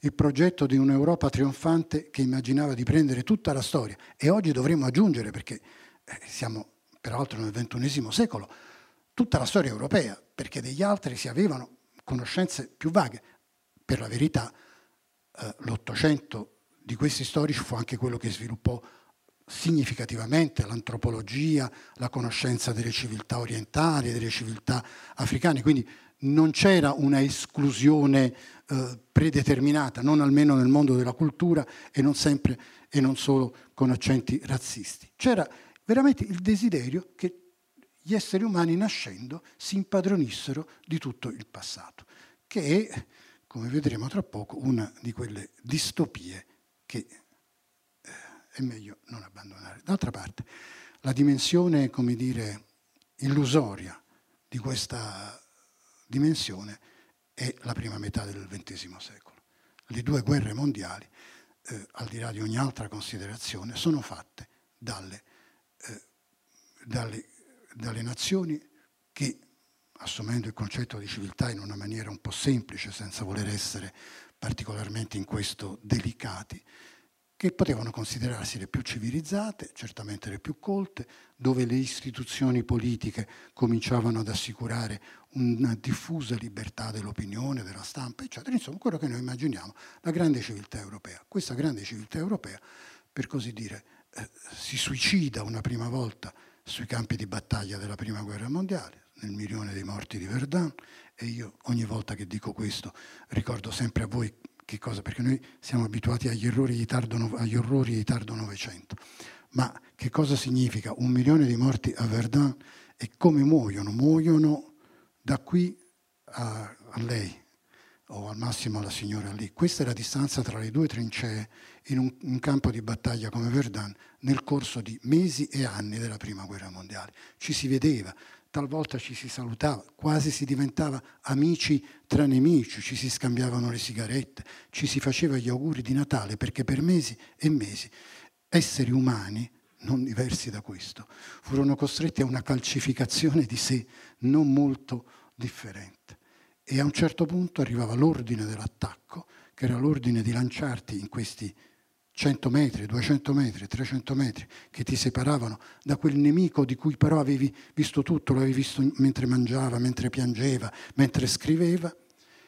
il progetto di un'Europa trionfante che immaginava di prendere tutta la storia e oggi dovremmo aggiungere, perché eh, siamo peraltro nel XXI secolo, tutta la storia europea, perché degli altri si avevano conoscenze più vaghe. Per la verità, eh, l'Ottocento di questi storici fu anche quello che sviluppò significativamente l'antropologia, la conoscenza delle civiltà orientali, delle civiltà africane, quindi non c'era una esclusione eh, predeterminata, non almeno nel mondo della cultura e non sempre e non solo con accenti razzisti. C'era veramente il desiderio che gli esseri umani nascendo si impadronissero di tutto il passato, che è, come vedremo tra poco, una di quelle distopie che è meglio non abbandonare. D'altra parte, la dimensione, come dire, illusoria di questa dimensione è la prima metà del XX secolo. Le due guerre mondiali, eh, al di là di ogni altra considerazione, sono fatte dalle, eh, dalle, dalle nazioni che, assumendo il concetto di civiltà in una maniera un po' semplice, senza voler essere particolarmente in questo delicati, che potevano considerarsi le più civilizzate, certamente le più colte, dove le istituzioni politiche cominciavano ad assicurare una diffusa libertà dell'opinione, della stampa, eccetera. Insomma, quello che noi immaginiamo, la grande civiltà europea. Questa grande civiltà europea, per così dire, eh, si suicida una prima volta sui campi di battaglia della Prima Guerra Mondiale, nel milione dei morti di Verdun, e io ogni volta che dico questo ricordo sempre a voi che cosa? Perché noi siamo abituati agli errori tardo, agli orrori di tardo Novecento. Ma che cosa significa un milione di morti a Verdun e come muoiono? Muoiono da qui a, a lei o al massimo alla signora lì. Questa è la distanza tra le due trincee in un, un, campo di battaglia come Verdun nel corso di mesi e anni della Prima Guerra Mondiale. Ci si vedeva, talvolta ci si salutava, quasi si diventava amici tra nemici, ci si scambiavano le sigarette, ci si faceva gli auguri di Natale perché per mesi e mesi esseri umani, non diversi da questo, furono costretti a una calcificazione di sé non molto differente. E a un certo punto arrivava l'ordine dell'attacco, che era l'ordine di lanciarti in questi 100 metri, 200 metri, 300 metri che ti separavano da quel nemico di cui però avevi visto tutto, l'avevi visto mentre mangiava, mentre piangeva, mentre scriveva.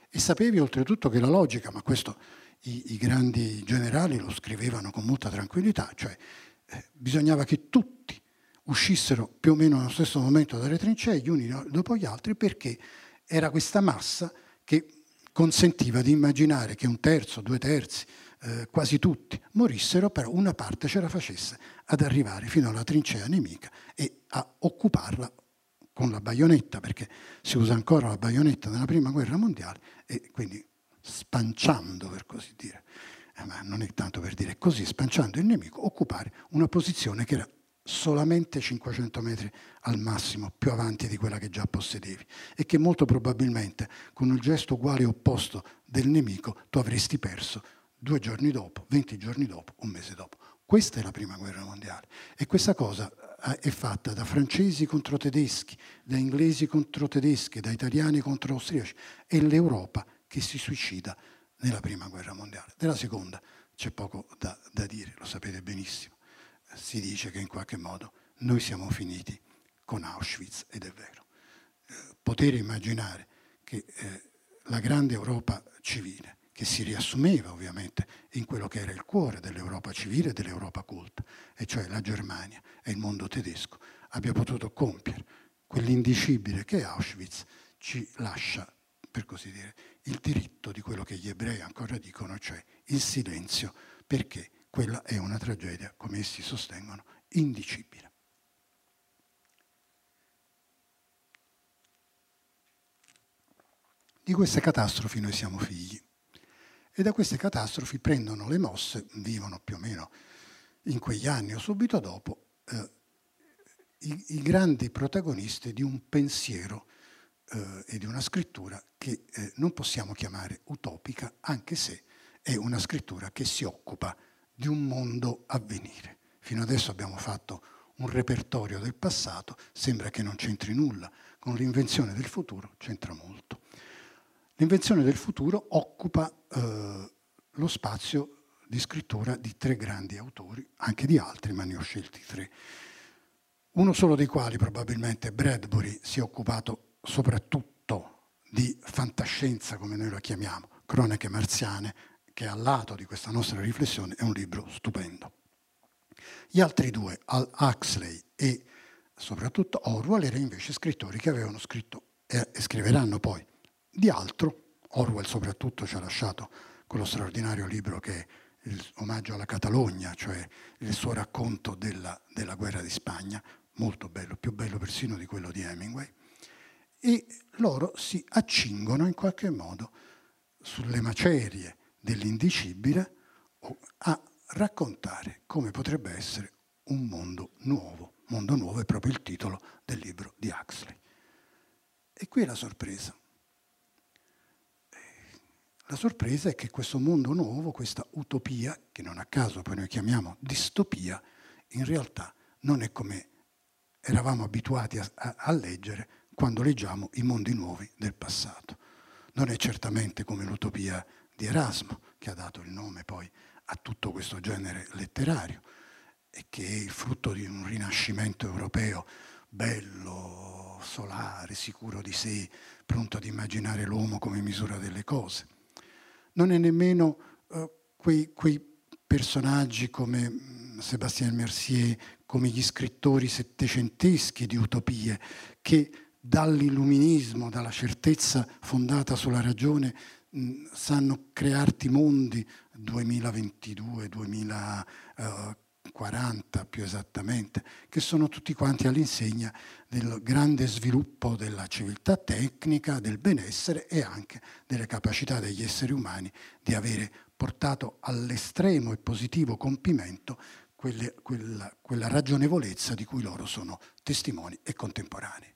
E sapevi oltretutto che la logica, ma questo i, i grandi generali lo scrivevano con molta tranquillità, cioè eh, bisognava che tutti uscissero più o meno allo stesso momento dalle trincee, gli uni dopo gli altri, perché era questa massa che consentiva di immaginare che un terzo, due terzi, eh, quasi tutti morissero, però una parte ce la facesse ad arrivare fino alla trincea nemica e a occuparla con la baionetta, perché si usa ancora la baionetta nella prima guerra mondiale, e quindi spanciando per così dire, eh, ma non è tanto per dire così, spanciando il nemico, occupare una posizione che era solamente 500 metri al massimo più avanti di quella che già possedevi e che molto probabilmente con il gesto uguale e opposto del nemico tu avresti perso due giorni dopo, 20 giorni dopo, un mese dopo. Questa è la prima guerra mondiale e questa cosa eh, è fatta da francesi contro tedeschi, da inglesi contro tedeschi, da italiani contro austriaci. È l'Europa che si suicida nella prima guerra mondiale. Della seconda c'è poco da, da dire, lo sapete benissimo. Si dice che in qualche modo noi siamo finiti con Auschwitz ed è vero. Eh, poter immaginare che eh, la grande Europa civile che si riassumeva ovviamente in quello che era il cuore dell'Europa civile e dell'Europa culta, e cioè la Germania e il mondo tedesco, abbia potuto compiere quell'indicibile che Auschwitz ci lascia, per così dire, il diritto di quello che gli ebrei ancora dicono, cioè il silenzio, perché quella è una tragedia, come essi sostengono, indicibile. Di queste catastrofi noi siamo figli e da queste catastrofi prendono le mosse, vivono più o meno in quegli anni o subito dopo, eh, i, i, grandi protagonisti di un pensiero eh, e di una scrittura che eh, non possiamo chiamare utopica, anche se è una scrittura che si occupa di un mondo a venire. Fino adesso abbiamo fatto un repertorio del passato, sembra che non c'entri nulla, con l'invenzione del futuro c'entra molto. L'invenzione del futuro occupa eh, lo spazio di scrittura di tre grandi autori, anche di altri, ma ne ho scelti tre. Uno solo dei quali, probabilmente Bradbury, si è occupato soprattutto di fantascienza, come noi lo chiamiamo, cronache marziane, che al lato di questa nostra riflessione è un libro stupendo. Gli altri due, Al Huxley e soprattutto Orwell, erano invece scrittori che avevano scritto e scriveranno poi di altro. Orwell soprattutto ci ha lasciato quello straordinario libro che è il omaggio alla Catalogna, cioè il suo racconto della, della guerra di Spagna, molto bello, più bello persino di quello di Hemingway. E loro si accingono in qualche modo sulle macerie dell'indicibile a raccontare come potrebbe essere un mondo nuovo. Mondo nuovo è proprio il titolo del libro di Huxley. E qui è la sorpresa. La sorpresa è che questo mondo nuovo, questa utopia, che non a caso poi noi chiamiamo distopia, in realtà non è come eravamo abituati a, a, a leggere quando leggiamo i mondi nuovi del passato. Non è certamente come l'utopia di Erasmo, che ha dato il nome poi a tutto questo genere letterario e che è il frutto di un rinascimento europeo bello, solare, sicuro di sé, pronto ad immaginare l'uomo come misura delle cose non è nemmeno uh, quei, quei, personaggi come mm, Sébastien Mercier, come gli scrittori settecenteschi di utopie, che dall'illuminismo, dalla certezza fondata sulla ragione, mh, mm, sanno crearti mondi 2022, 2040, 40 più esattamente, che sono tutti quanti all'insegna del grande sviluppo della civiltà tecnica, del benessere e anche delle capacità degli esseri umani di avere portato all'estremo e positivo compimento quelle, quella, quella ragionevolezza di cui loro sono testimoni e contemporanei.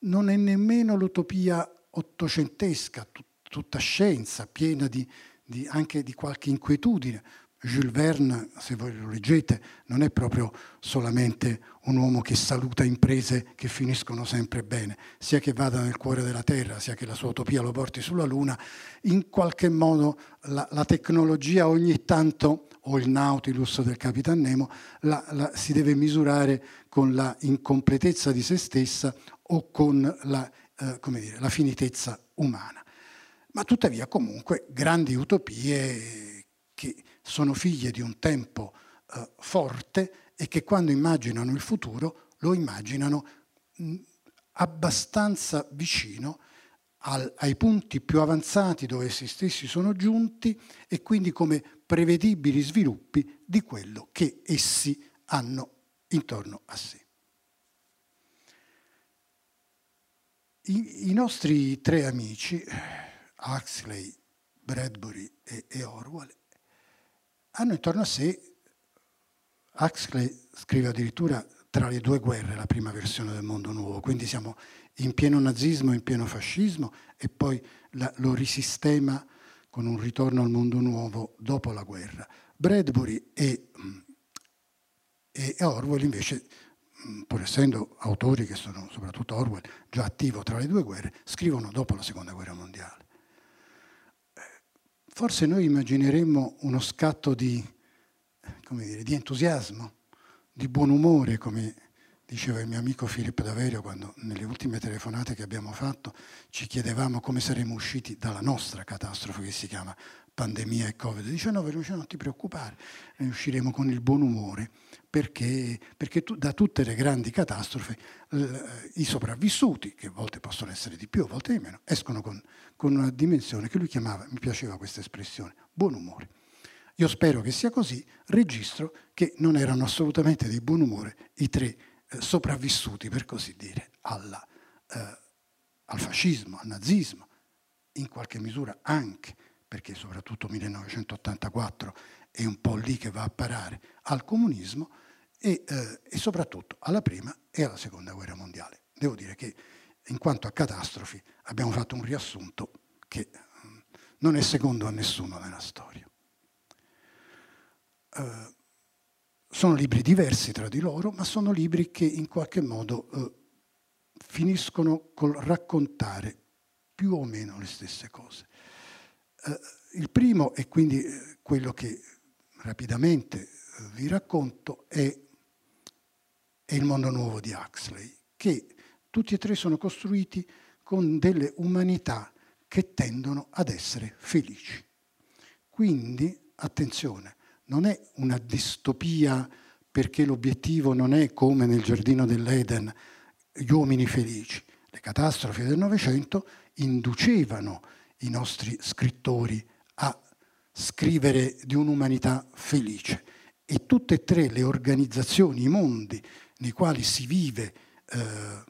Non è nemmeno l'utopia ottocentesca, tut, tutta scienza, piena di, di, anche di qualche inquietudine, Jules Verne, se voi lo leggete, non è proprio solamente un uomo che saluta imprese che finiscono sempre bene, sia che vada nel cuore della Terra, sia che la sua utopia lo porti sulla Luna, in qualche modo la, la tecnologia ogni tanto, o il Nautilus del Capitan Nemo, la, la, si deve misurare con la incompletezza di se stessa o con la, eh, dire, la finitezza umana. Ma tuttavia comunque grandi utopie sono figlie di un tempo eh, forte e che quando immaginano il futuro lo immaginano mh, abbastanza vicino al, ai punti più avanzati dove essi stessi sono giunti e quindi come prevedibili sviluppi di quello che essi hanno intorno a sé. I, i nostri tre amici, Huxley, Bradbury e, e Orwell, hanno intorno a sé, Huxley scrive addirittura tra le due guerre la prima versione del mondo nuovo, quindi siamo in pieno nazismo, in pieno fascismo e poi la, lo risistema con un ritorno al mondo nuovo dopo la guerra. Bradbury e, e Orwell invece, pur essendo autori che sono soprattutto Orwell già attivo tra le due guerre, scrivono dopo la seconda guerra mondiale. Forse noi immagineremmo uno scatto di, dire, di entusiasmo, di buon umore, come diceva il mio amico Filippo Daverio quando nelle ultime telefonate che abbiamo fatto ci chiedevamo come saremmo usciti dalla nostra catastrofe che si chiama pandemia e Covid-19, lui dice non ti preoccupare, ne usciremo con il buon umore perché, perché tu, da tutte le grandi catastrofi eh, i sopravvissuti, che a volte possono essere di più, a volte di meno, escono con, con una dimensione che lui chiamava, mi piaceva questa espressione, buon umore. Io spero che sia così, registro che non erano assolutamente di buon umore i tre eh, sopravvissuti, per così dire, alla, eh, al fascismo, al nazismo, in qualche misura anche, perché soprattutto 1984 è un po' lì che va a parare, al comunismo e, eh, e soprattutto alla prima e alla seconda guerra mondiale. Devo dire che in quanto a catastrofi abbiamo fatto un riassunto che mm, non è secondo a nessuno nella storia. Uh, sono libri diversi tra di loro, ma sono libri che in qualche modo eh, finiscono col raccontare più o meno le stesse cose. Eh, il primo, e quindi eh, quello che rapidamente eh, vi racconto, è, è il mondo nuovo di Huxley, che tutti e tre sono costruiti con delle umanità che tendono ad essere felici. Quindi, attenzione, non è una distopia perché l'obiettivo non è come nel giardino dell'Eden gli uomini felici. Le catastrofi del Novecento inducevano i nostri scrittori a scrivere di un'umanità felice. E tutte e tre le organizzazioni, i mondi nei quali si vive eh,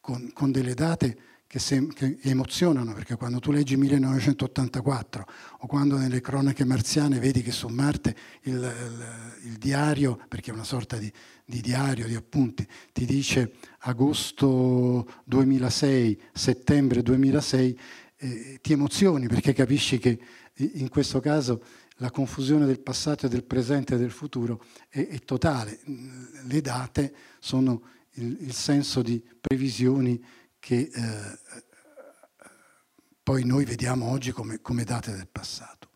con, con delle date che, sem- che, emozionano, perché quando tu leggi 1984 o quando nelle cronache marziane vedi che su Marte il, il, il diario, perché è una sorta di, di, diario, di appunti, ti dice agosto 2006, settembre 2006, eh, ti emozioni perché capisci che in questo caso la confusione del passato e del presente e del futuro è, è totale. Le date sono il, il senso di previsioni che eh, poi noi vediamo oggi come, come date del passato.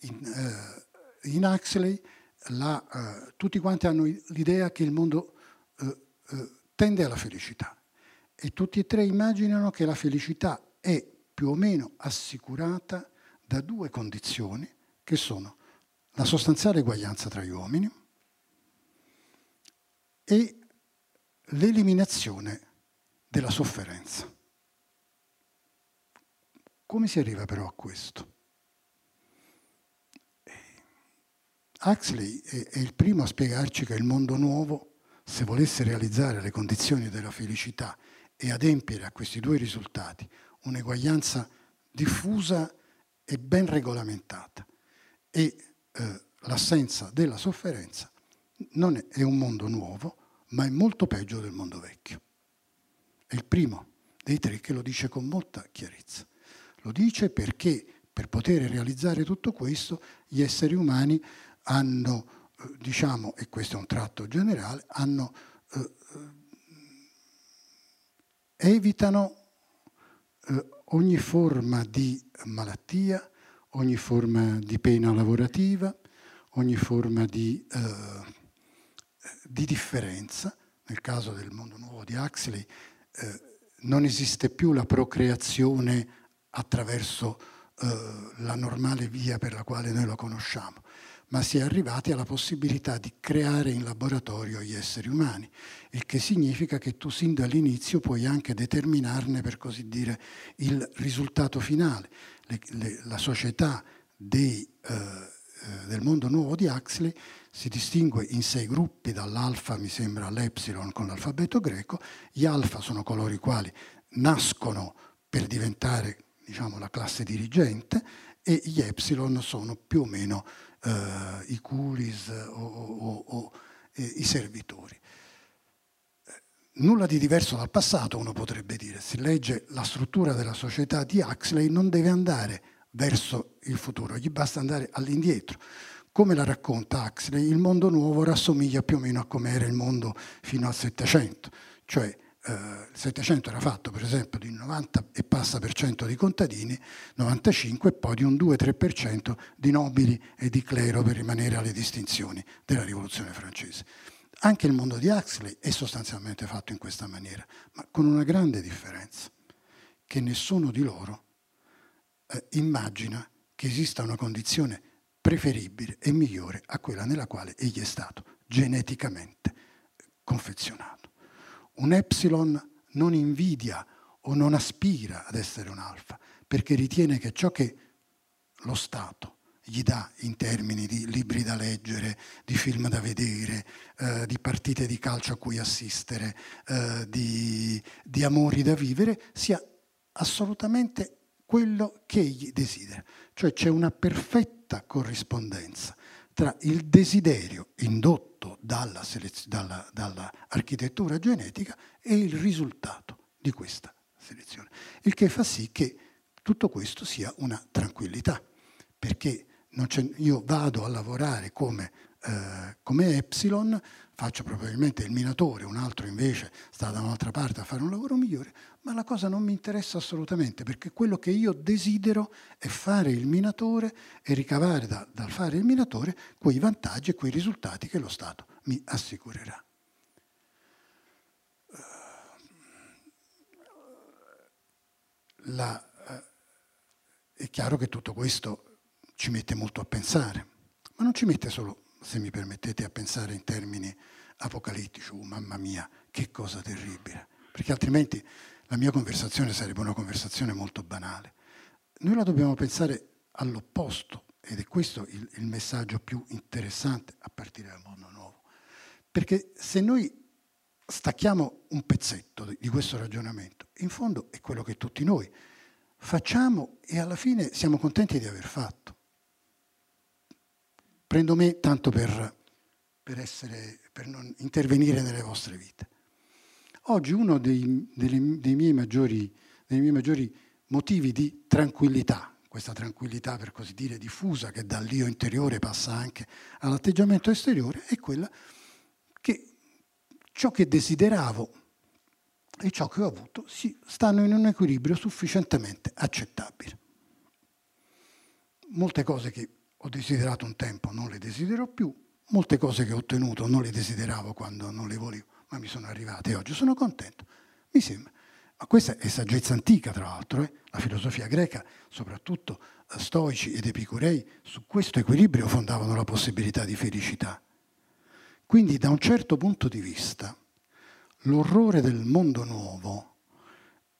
In, eh, in Huxley la, eh, tutti quanti hanno l'idea che il mondo eh, eh, tende alla felicità e tutti e tre immaginano che la felicità è più o meno assicurata da due condizioni che sono la sostanziale eguaglianza tra gli uomini e l'eliminazione della sofferenza. Come si arriva però a questo? Huxley è, il primo a spiegarci che il mondo nuovo, se volesse realizzare le condizioni della felicità e adempiere a questi due risultati, un'eguaglianza diffusa e ben regolamentata e eh, l'assenza della sofferenza, non è, un mondo nuovo, ma è molto peggio del mondo vecchio. È il primo dei tre che lo dice con molta chiarezza. Lo dice perché per poter realizzare tutto questo gli esseri umani hanno, eh, diciamo, e questo è un tratto generale, hanno, eh, eh, evitano eh, ogni forma di malattia, ogni forma di pena lavorativa, ogni forma di, eh, di differenza. Nel caso del mondo nuovo di Huxley eh, non esiste più la procreazione attraverso eh, la normale via per la quale noi lo conosciamo, ma si è arrivati alla possibilità di creare in laboratorio gli esseri umani, il che significa che tu sin dall'inizio puoi anche determinarne, per così dire, il risultato finale. Le, le, la società dei, eh, eh del mondo nuovo di Huxley si distingue in sei gruppi, dall'alfa mi sembra all'epsilon con l'alfabeto greco. Gli alfa sono coloro i quali nascono per diventare diciamo, la classe dirigente e gli epsilon sono più o meno eh, i curis o, o, o eh, i servitori. Nulla di diverso dal passato, uno potrebbe dire. Si legge la struttura della società di Huxley, non deve andare verso il futuro, gli basta andare all'indietro. Come la racconta Huxley, il mondo nuovo rassomiglia più o meno a come era il mondo fino al Settecento, cioè eh, il Settecento era fatto per esempio di 90 e passa per cento di contadini, 95 e poi di un 2-3% di nobili e di clero per rimanere alle distinzioni della rivoluzione francese. Anche il mondo di Huxley è sostanzialmente fatto in questa maniera, ma con una grande differenza, che nessuno di loro eh, immagina che esista una condizione preferibile e migliore a quella nella quale egli è stato geneticamente confezionato. Un epsilon non invidia o non aspira ad essere un alfa, perché ritiene che ciò che lo Stato gli dà in termini di libri da leggere, di film da vedere, eh, di partite di calcio a cui assistere, eh, di, di amori da vivere, sia assolutamente quello che egli desidera. Cioè c'è una perfetta corrispondenza tra il desiderio indotto dalla, dalla, dall'architettura genetica e il risultato di questa selezione. Il che fa sì che tutto questo sia una tranquillità, perché io vado a lavorare come, eh, come Epsilon, faccio probabilmente il minatore, un altro invece sta da un'altra parte a fare un lavoro migliore, ma la cosa non mi interessa assolutamente perché quello che io desidero è fare il minatore e ricavare da, dal fare il minatore quei vantaggi e quei risultati che lo Stato mi assicurerà. La, eh, è chiaro che tutto questo ci mette molto a pensare, ma non ci mette solo, se mi permettete, a pensare in termini apocalittici, oh, mamma mia, che cosa terribile, perché altrimenti la mia conversazione sarebbe una conversazione molto banale. Noi la dobbiamo pensare all'opposto, ed è questo il, il messaggio più interessante a partire dal mondo nuovo, perché se noi stacchiamo un pezzetto di questo ragionamento, in fondo è quello che tutti noi facciamo e alla fine siamo contenti di aver fatto. Prendo me tanto per, per, essere, per non intervenire nelle vostre vite. Oggi uno dei, dei, dei, miei maggiori, dei miei maggiori motivi di tranquillità, questa tranquillità per così dire diffusa che dall'io interiore passa anche all'atteggiamento esteriore, è quella che ciò che desideravo e ciò che ho avuto si stanno in un equilibrio sufficientemente accettabile. Molte cose che ho desiderato un tempo, non le desidero più, molte cose che ho ottenuto non le desideravo quando non le volevo, ma mi sono arrivate oggi, sono contento. Mi sembra. Ma questa è saggezza antica, tra l'altro, eh? la filosofia greca, soprattutto eh, stoici ed epicurei, su questo equilibrio fondavano la possibilità di felicità. Quindi da un certo punto di vista l'orrore del mondo nuovo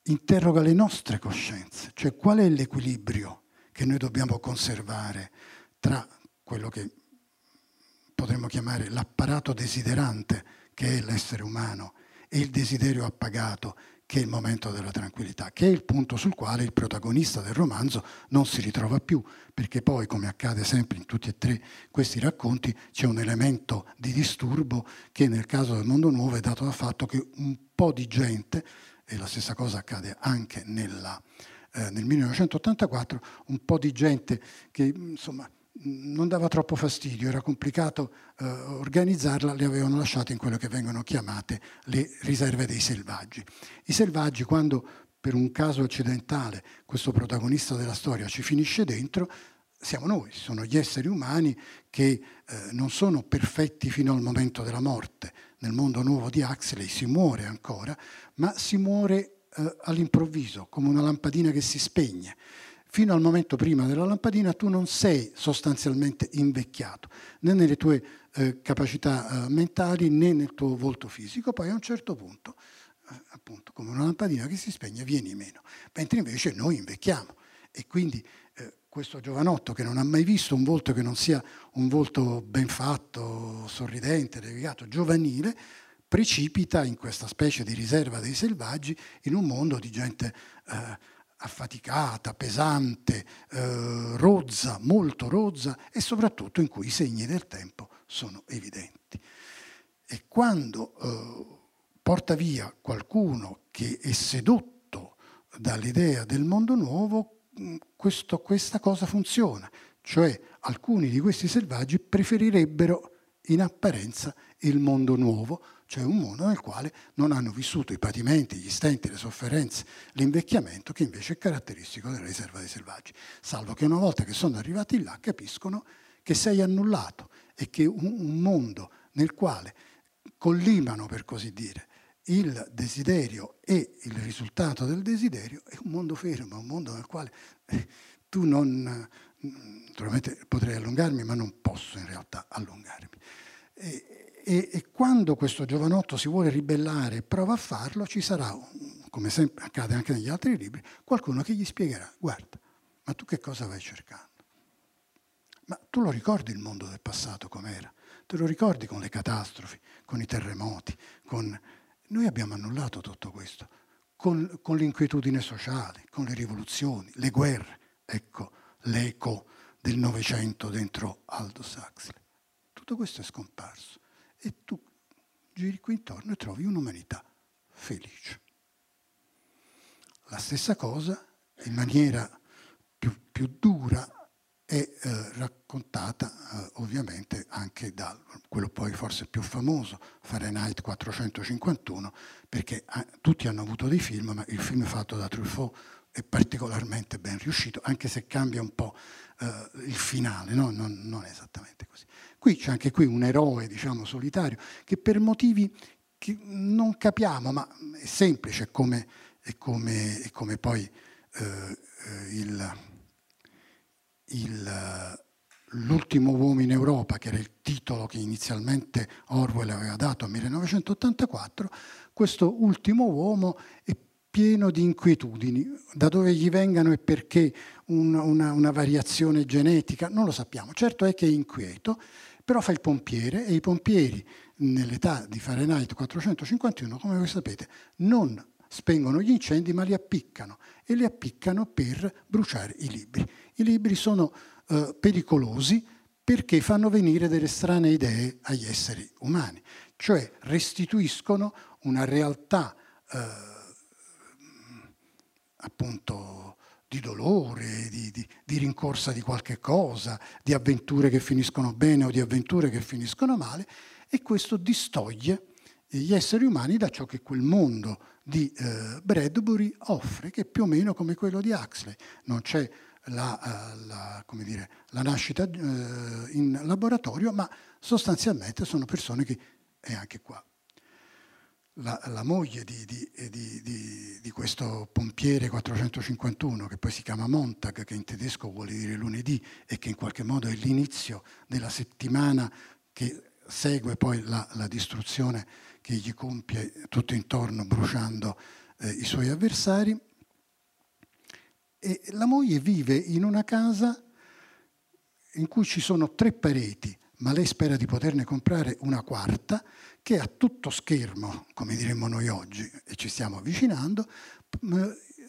interroga le nostre coscienze, cioè qual è l'equilibrio che noi dobbiamo conservare tra quello che potremmo chiamare l'apparato desiderante, che è l'essere umano, e il desiderio appagato, che è il momento della tranquillità, che è il punto sul quale il protagonista del romanzo non si ritrova più, perché poi, come accade sempre in tutti e tre questi racconti, c'è un elemento di disturbo che nel caso del mondo nuovo è dato dal fatto che un po' di gente, e la stessa cosa accade anche nella, eh, nel 1984, un po' di gente che insomma non dava troppo fastidio, era complicato eh, organizzarla, le avevano lasciate in quello che vengono chiamate le riserve dei selvaggi. I selvaggi, quando per un caso accidentale questo protagonista della storia ci finisce dentro, siamo noi, sono gli esseri umani che eh, non sono perfetti fino al momento della morte. Nel mondo nuovo di Huxley si muore ancora, ma si muore eh, all'improvviso, come una lampadina che si spegne fino al momento prima della lampadina tu non sei sostanzialmente invecchiato, né nelle tue eh, capacità eh, mentali né nel tuo volto fisico, poi a un certo punto, eh, appunto come una lampadina che si spegne, vieni meno, mentre invece noi invecchiamo. E quindi eh, questo giovanotto che non ha mai visto un volto che non sia un volto ben fatto, sorridente, dedicato, giovanile, precipita in questa specie di riserva dei selvaggi in un mondo di gente eh, affaticata, pesante, eh, rozza, molto rozza e soprattutto in cui i segni del tempo sono evidenti. E quando eh, porta via qualcuno che è sedotto dall'idea del mondo nuovo, mm, questo, questa cosa funziona, cioè alcuni di questi selvaggi preferirebbero in apparenza il mondo nuovo, cioè un mondo nel quale non hanno vissuto i patimenti, gli stenti, le sofferenze, l'invecchiamento che invece è caratteristico della riserva dei selvaggi, salvo che una volta che sono arrivati là capiscono che sei annullato e che un, mondo nel quale collimano, per così dire, il desiderio e il risultato del desiderio, è un mondo fermo, un mondo nel quale eh, tu non... Naturalmente potrei allungarmi, ma non posso in realtà allungarmi. E, e, e quando questo giovanotto si vuole ribellare e prova a farlo, ci sarà, come sempre accade anche negli altri libri, qualcuno che gli spiegherà, guarda, ma tu che cosa vai cercando? Ma tu lo ricordi il mondo del passato com'era? Te lo ricordi con le catastrofi, con i terremoti, con... Noi abbiamo annullato tutto questo, con, con l'inquietudine sociale, con le rivoluzioni, le guerre. Ecco l'eco del Novecento dentro Aldous Huxley. Tutto questo è scomparso e tu giri qui intorno e trovi un'umanità felice. La stessa cosa, in maniera più, più dura, è eh, raccontata eh, ovviamente anche da quello poi forse più famoso, Fahrenheit 451, perché eh, tutti hanno avuto dei film, ma il film fatto da Truffaut è particolarmente ben riuscito, anche se cambia un po' eh, il finale, no? non, non, è esattamente così. Qui c'è anche qui un eroe, diciamo, solitario, che per motivi che non capiamo, ma è semplice, come, è come, è come poi eh il, il, L'ultimo uomo in Europa, che era il titolo che inizialmente Orwell aveva dato a 1984, questo ultimo uomo è pieno di inquietudini. Da dove gli vengano e perché un, una, una, variazione genetica, non lo sappiamo. Certo è che è inquieto, però fa il pompiere e i pompieri nell'età di Fahrenheit 451, come voi sapete, non spengono gli incendi ma li appiccano e li appiccano per bruciare i libri. I libri sono eh, pericolosi perché fanno venire delle strane idee agli esseri umani, cioè restituiscono una realtà eh, appunto di dolore, di, di, di, rincorsa di qualche cosa, di avventure che finiscono bene o di avventure che finiscono male, e questo distoglie gli esseri umani da ciò che quel mondo di eh, Bradbury offre, che è più o meno come quello di Huxley. Non c'è la, uh, la, dire, la nascita uh, in laboratorio, ma sostanzialmente sono persone che, e anche qua la, la moglie di, di, di, di, questo pompiere 451, che poi si chiama Montag, che in tedesco vuole dire lunedì e che in qualche modo è l'inizio della settimana che segue poi la, la distruzione che gli compie tutto intorno bruciando eh, i suoi avversari. E la moglie vive in una casa in cui ci sono tre pareti, ma lei spera di poterne comprare una quarta che a tutto schermo, come diremmo noi oggi, e ci stiamo avvicinando,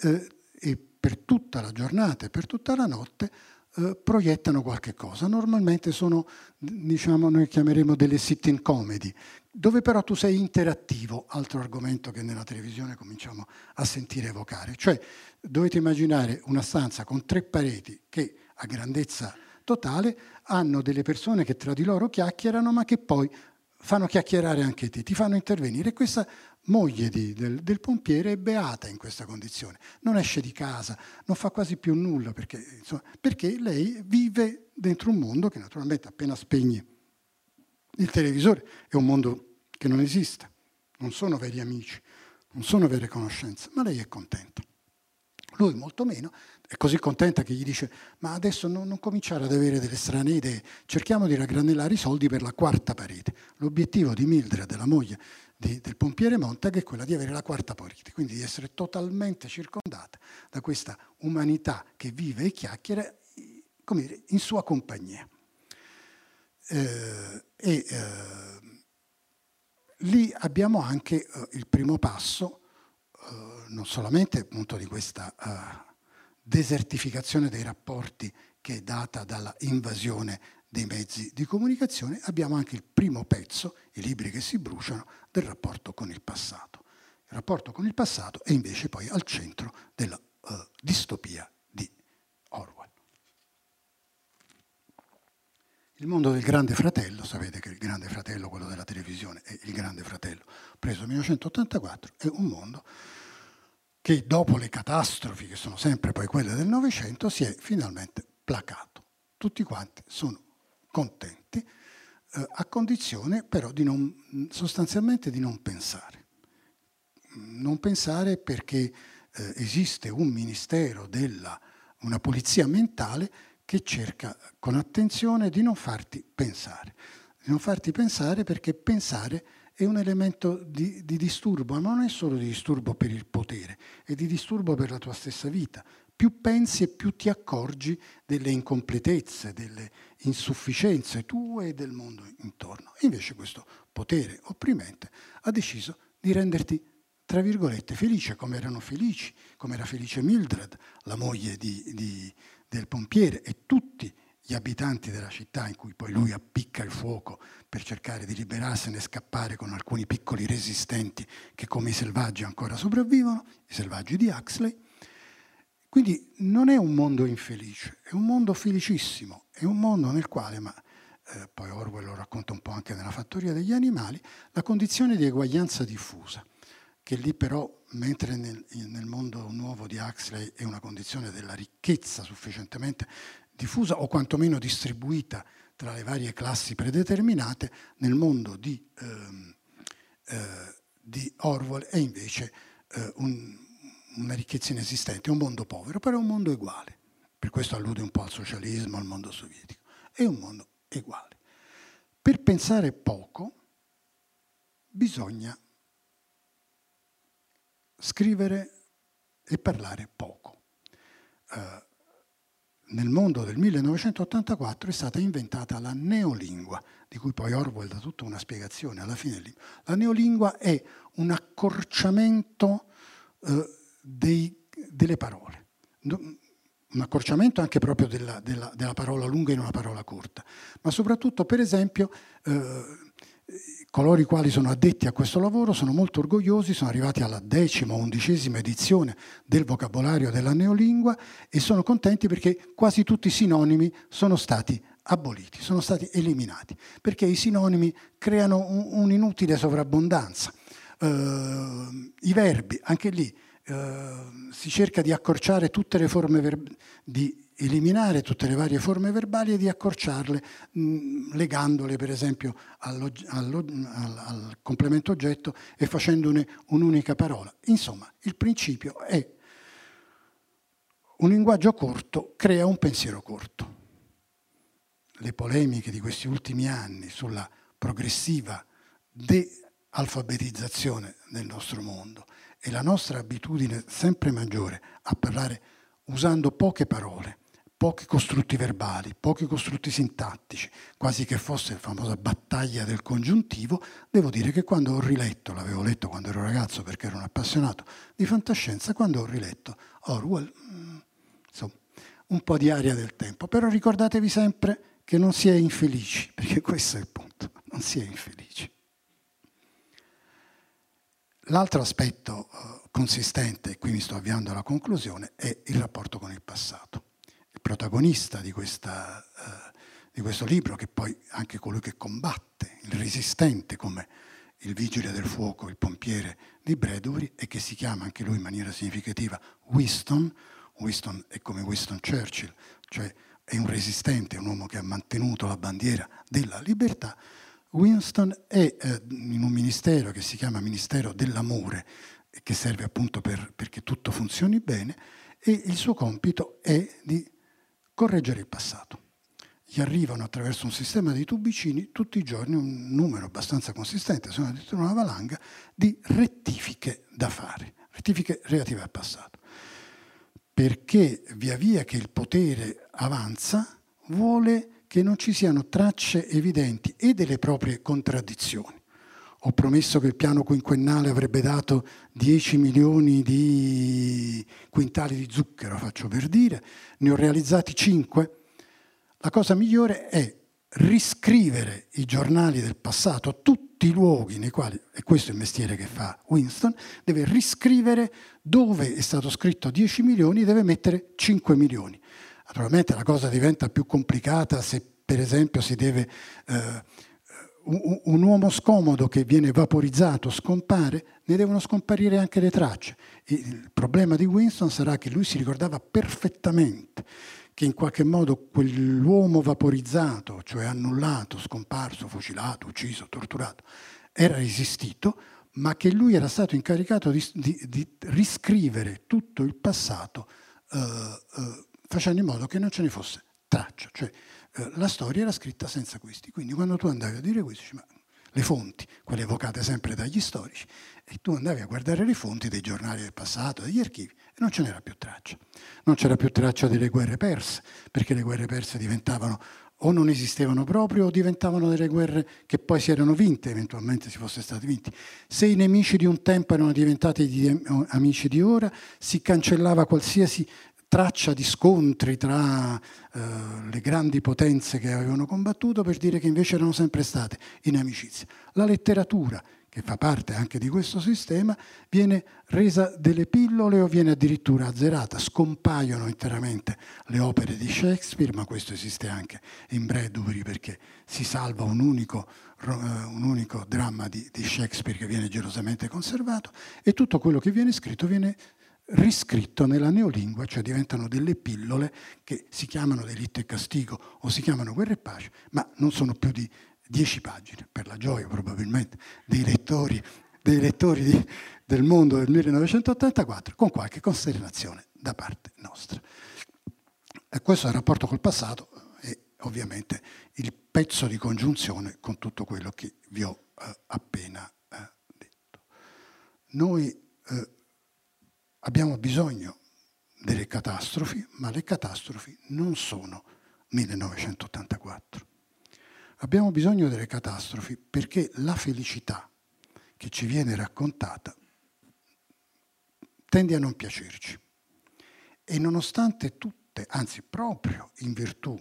eh, e per tutta la giornata e per tutta la notte eh, proiettano qualche cosa. Normalmente sono, diciamo, noi chiameremo delle sit-in comedy, dove però tu sei interattivo, altro argomento che nella televisione cominciamo a sentire evocare. Cioè dovete immaginare una stanza con tre pareti che a grandezza totale hanno delle persone che tra di loro chiacchierano ma che poi fanno chiacchierare anche te, ti fanno intervenire. E questa moglie di, del, del, pompiere è beata in questa condizione, non esce di casa, non fa quasi più nulla perché, insomma, perché lei vive dentro un mondo che naturalmente appena spegne il televisore è un mondo che non esiste, non sono veri amici, non sono vere conoscenze, ma lei è contenta. Lui molto meno, è così contenta che gli dice ma adesso non, non, cominciare ad avere delle strane idee, cerchiamo di raggranellare i soldi per la quarta parete. L'obiettivo di Mildred, della moglie di, del pompiere Montag, è quello di avere la quarta parete, quindi di essere totalmente circondata da questa umanità che vive e chiacchiera dire, in sua compagnia. Eh, e eh, lì abbiamo anche eh, il primo passo, eh, non solamente appunto di questa eh, desertificazione dei rapporti che è data dalla invasione dei mezzi di comunicazione, abbiamo anche il primo pezzo, i libri che si bruciano, del rapporto con il passato. Il rapporto con il passato è invece poi al centro della uh, distopia di Orwell. Il mondo del grande fratello, sapete che il grande fratello, quello della televisione, è il grande fratello preso nel 1984, è un mondo che dopo le catastrofi, che sono sempre poi quelle del Novecento, si è finalmente placato. Tutti quanti sono contenti, eh, a condizione però di non, sostanzialmente di non pensare. Non pensare perché eh, esiste un ministero della, una polizia mentale che cerca con attenzione di non farti pensare. Di non farti pensare perché pensare è un elemento di, di, disturbo, ma non è solo di disturbo per il potere, è di disturbo per la tua stessa vita. Più pensi e più ti accorgi delle incompletezze, delle insufficienze tue e del mondo intorno. Invece questo potere opprimente ha deciso di renderti, tra virgolette, felice, come erano felici, come era felice Mildred, la moglie di, di, del pompiere, e tutti gli abitanti della città in cui poi lui appicca il fuoco per cercare di liberarsene e scappare con alcuni piccoli resistenti che come i selvaggi ancora sopravvivono, i selvaggi di Huxley. Quindi non è un mondo infelice, è un mondo felicissimo, è un mondo nel quale, ma eh, poi Orwell lo racconta un po' anche nella fattoria degli animali, la condizione di eguaglianza diffusa, che lì però, mentre nel, nel mondo nuovo di Huxley è una condizione della ricchezza sufficientemente diffusa o quantomeno distribuita tra le varie classi predeterminate, nel mondo di, ehm, eh, di Orwell è invece eh, un, una ricchezza inesistente, un mondo povero, però è un mondo uguale. Per questo allude un po' al socialismo, al mondo sovietico. È un mondo uguale. Per pensare poco bisogna scrivere e parlare poco. Uh, nel mondo del 1984 è stata inventata la neolingua, di cui poi Orwell dà tutta una spiegazione alla fine. La neolingua è un accorciamento eh, dei, delle parole, un accorciamento anche proprio della, della, della, parola lunga in una parola corta, ma soprattutto, per esempio, eh, coloro i quali sono addetti a questo lavoro sono molto orgogliosi, sono arrivati alla decima o undicesima edizione del vocabolario della neolingua e sono contenti perché quasi tutti i sinonimi sono stati aboliti, sono stati eliminati, perché i sinonimi creano un'inutile sovrabbondanza. Uh, I verbi, anche lì, uh, si cerca di accorciare tutte le forme di eliminare tutte le varie forme verbali e di accorciarle mh, legandole per esempio allo, allo, al, al, complemento oggetto e facendone un'unica parola. Insomma, il principio è un linguaggio corto crea un pensiero corto. Le polemiche di questi ultimi anni sulla progressiva de-alfabetizzazione del nostro mondo e la nostra abitudine sempre maggiore a parlare usando poche parole pochi costrutti verbali, pochi costrutti sintattici, quasi che fosse la famosa battaglia del congiuntivo, devo dire che quando ho riletto, l'avevo letto quando ero ragazzo perché ero un appassionato di fantascienza, quando ho riletto Orwell, mm, insomma, un po' di aria del tempo, però ricordatevi sempre che non si è infelici, perché questo è il punto, non si è infelici. L'altro aspetto uh, consistente, e qui mi sto avviando alla conclusione, è il rapporto con il passato protagonista di, questa, uh, di questo libro, che poi anche colui che combatte, il resistente come il vigile del fuoco, il pompiere di Bradbury, e che si chiama anche lui in maniera significativa Winston. Winston è come Winston Churchill, cioè è un resistente, un uomo che ha mantenuto la bandiera della libertà. Winston è eh, in un ministero che si chiama Ministero dell'Amore, che serve appunto per, perché tutto funzioni bene, e il suo compito è di correggere il passato. Gli arrivano attraverso un sistema di tubicini tutti i giorni un numero abbastanza consistente, sono addirittura una valanga, di rettifiche da fare, rettifiche relative al passato. Perché via via che il potere avanza, vuole che non ci siano tracce evidenti e delle proprie contraddizioni. Ho promesso che il piano quinquennale avrebbe dato 10 milioni di quintali di zucchero, faccio per dire, ne ho realizzati 5. La cosa migliore è riscrivere i giornali del passato tutti i luoghi nei quali, e questo è il mestiere che fa Winston, deve riscrivere dove è stato scritto 10 milioni, deve mettere 5 milioni. Naturalmente la cosa diventa più complicata se per esempio si deve... Eh, un uomo scomodo che viene vaporizzato scompare, ne devono scomparire anche le tracce. Il problema di Winston sarà che lui si ricordava perfettamente che in qualche modo quell'uomo vaporizzato, cioè annullato, scomparso, fucilato, ucciso, torturato, era resistito, ma che lui era stato incaricato di, di, di riscrivere tutto il passato eh, eh, facendo in modo che non ce ne fosse traccia. Cioè, eh, la storia era scritta senza questi. Quindi quando tu andavi a dire questo, dici, ma le fonti, quelle evocate sempre dagli storici, e tu andavi a guardare le fonti dei giornali del passato, degli archivi, e non ce n'era più traccia. Non c'era più traccia delle guerre perse, perché le guerre perse diventavano o non esistevano proprio o diventavano delle guerre che poi si erano vinte, eventualmente si fosse stati vinti. Se i nemici di un tempo erano diventati gli amici di ora, si cancellava qualsiasi traccia di scontri tra eh, le grandi potenze che avevano combattuto per dire che invece erano sempre state in amicizia. La letteratura, che fa parte anche di questo sistema, viene resa delle pillole o viene addirittura azzerata. Scompaiono interamente le opere di Shakespeare, ma questo esiste anche in Bradbury perché si salva un unico, eh, un unico dramma di, di Shakespeare che viene gelosamente conservato e tutto quello che viene scritto viene riscritto nella neolingua, cioè diventano delle pillole che si chiamano delitto e castigo o si chiamano guerra e pace, ma non sono più di dieci pagine, per la gioia probabilmente dei lettori, dei lettori di, del mondo del 1984, con qualche consternazione da parte nostra. E questo è il rapporto col passato e ovviamente il pezzo di congiunzione con tutto quello che vi ho eh, appena eh, detto. Noi eh, Abbiamo bisogno delle catastrofi, ma le catastrofi non sono 1984. Abbiamo bisogno delle catastrofi perché la felicità che ci viene raccontata tende a non piacerci. E nonostante tutte, anzi proprio in virtù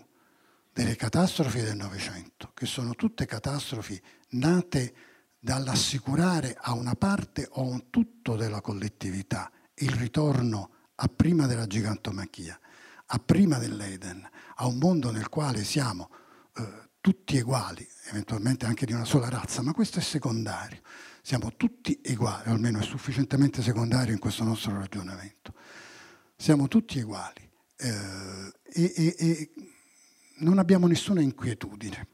delle catastrofi del Novecento, che sono tutte catastrofi nate dall'assicurare a una parte o a un tutto della collettività il ritorno a prima della gigantomachia, a prima dell'Eden, a un mondo nel quale siamo eh, tutti uguali, eventualmente anche di una sola razza, ma questo è secondario. Siamo tutti uguali, o almeno è sufficientemente secondario in questo nostro ragionamento. Siamo tutti uguali eh, e, e, e non abbiamo nessuna inquietudine,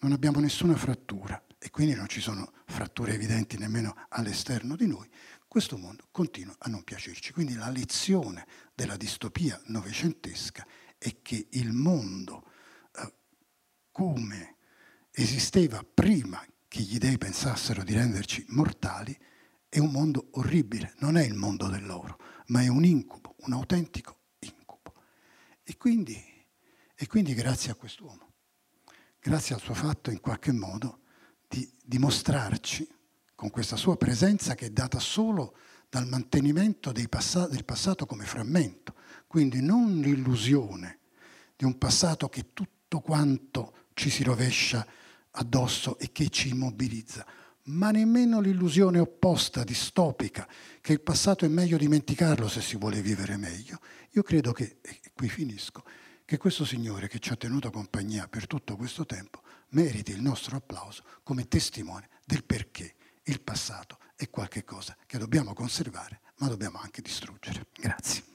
non abbiamo nessuna frattura e quindi non ci sono fratture evidenti nemmeno all'esterno di noi, questo mondo continua a non piacerci. Quindi la lezione della distopia novecentesca è che il mondo eh, come esisteva prima che gli dei pensassero di renderci mortali è un mondo orribile, non è il mondo dell'oro, ma è un incubo, un autentico incubo. E quindi, e quindi grazie a quest'uomo, grazie al suo fatto in qualche modo di dimostrarci con questa sua presenza che è data solo dal mantenimento pass- del passato come frammento, quindi non l'illusione di un passato che tutto quanto ci si rovescia addosso e che ci immobilizza, ma nemmeno l'illusione opposta, distopica, che il passato è meglio dimenticarlo se si vuole vivere meglio. Io credo che, e qui finisco, che questo Signore che ci ha tenuto compagnia per tutto questo tempo meriti il nostro applauso come testimone del perché il passato è qualcosa che dobbiamo conservare, ma dobbiamo anche distruggere. Grazie.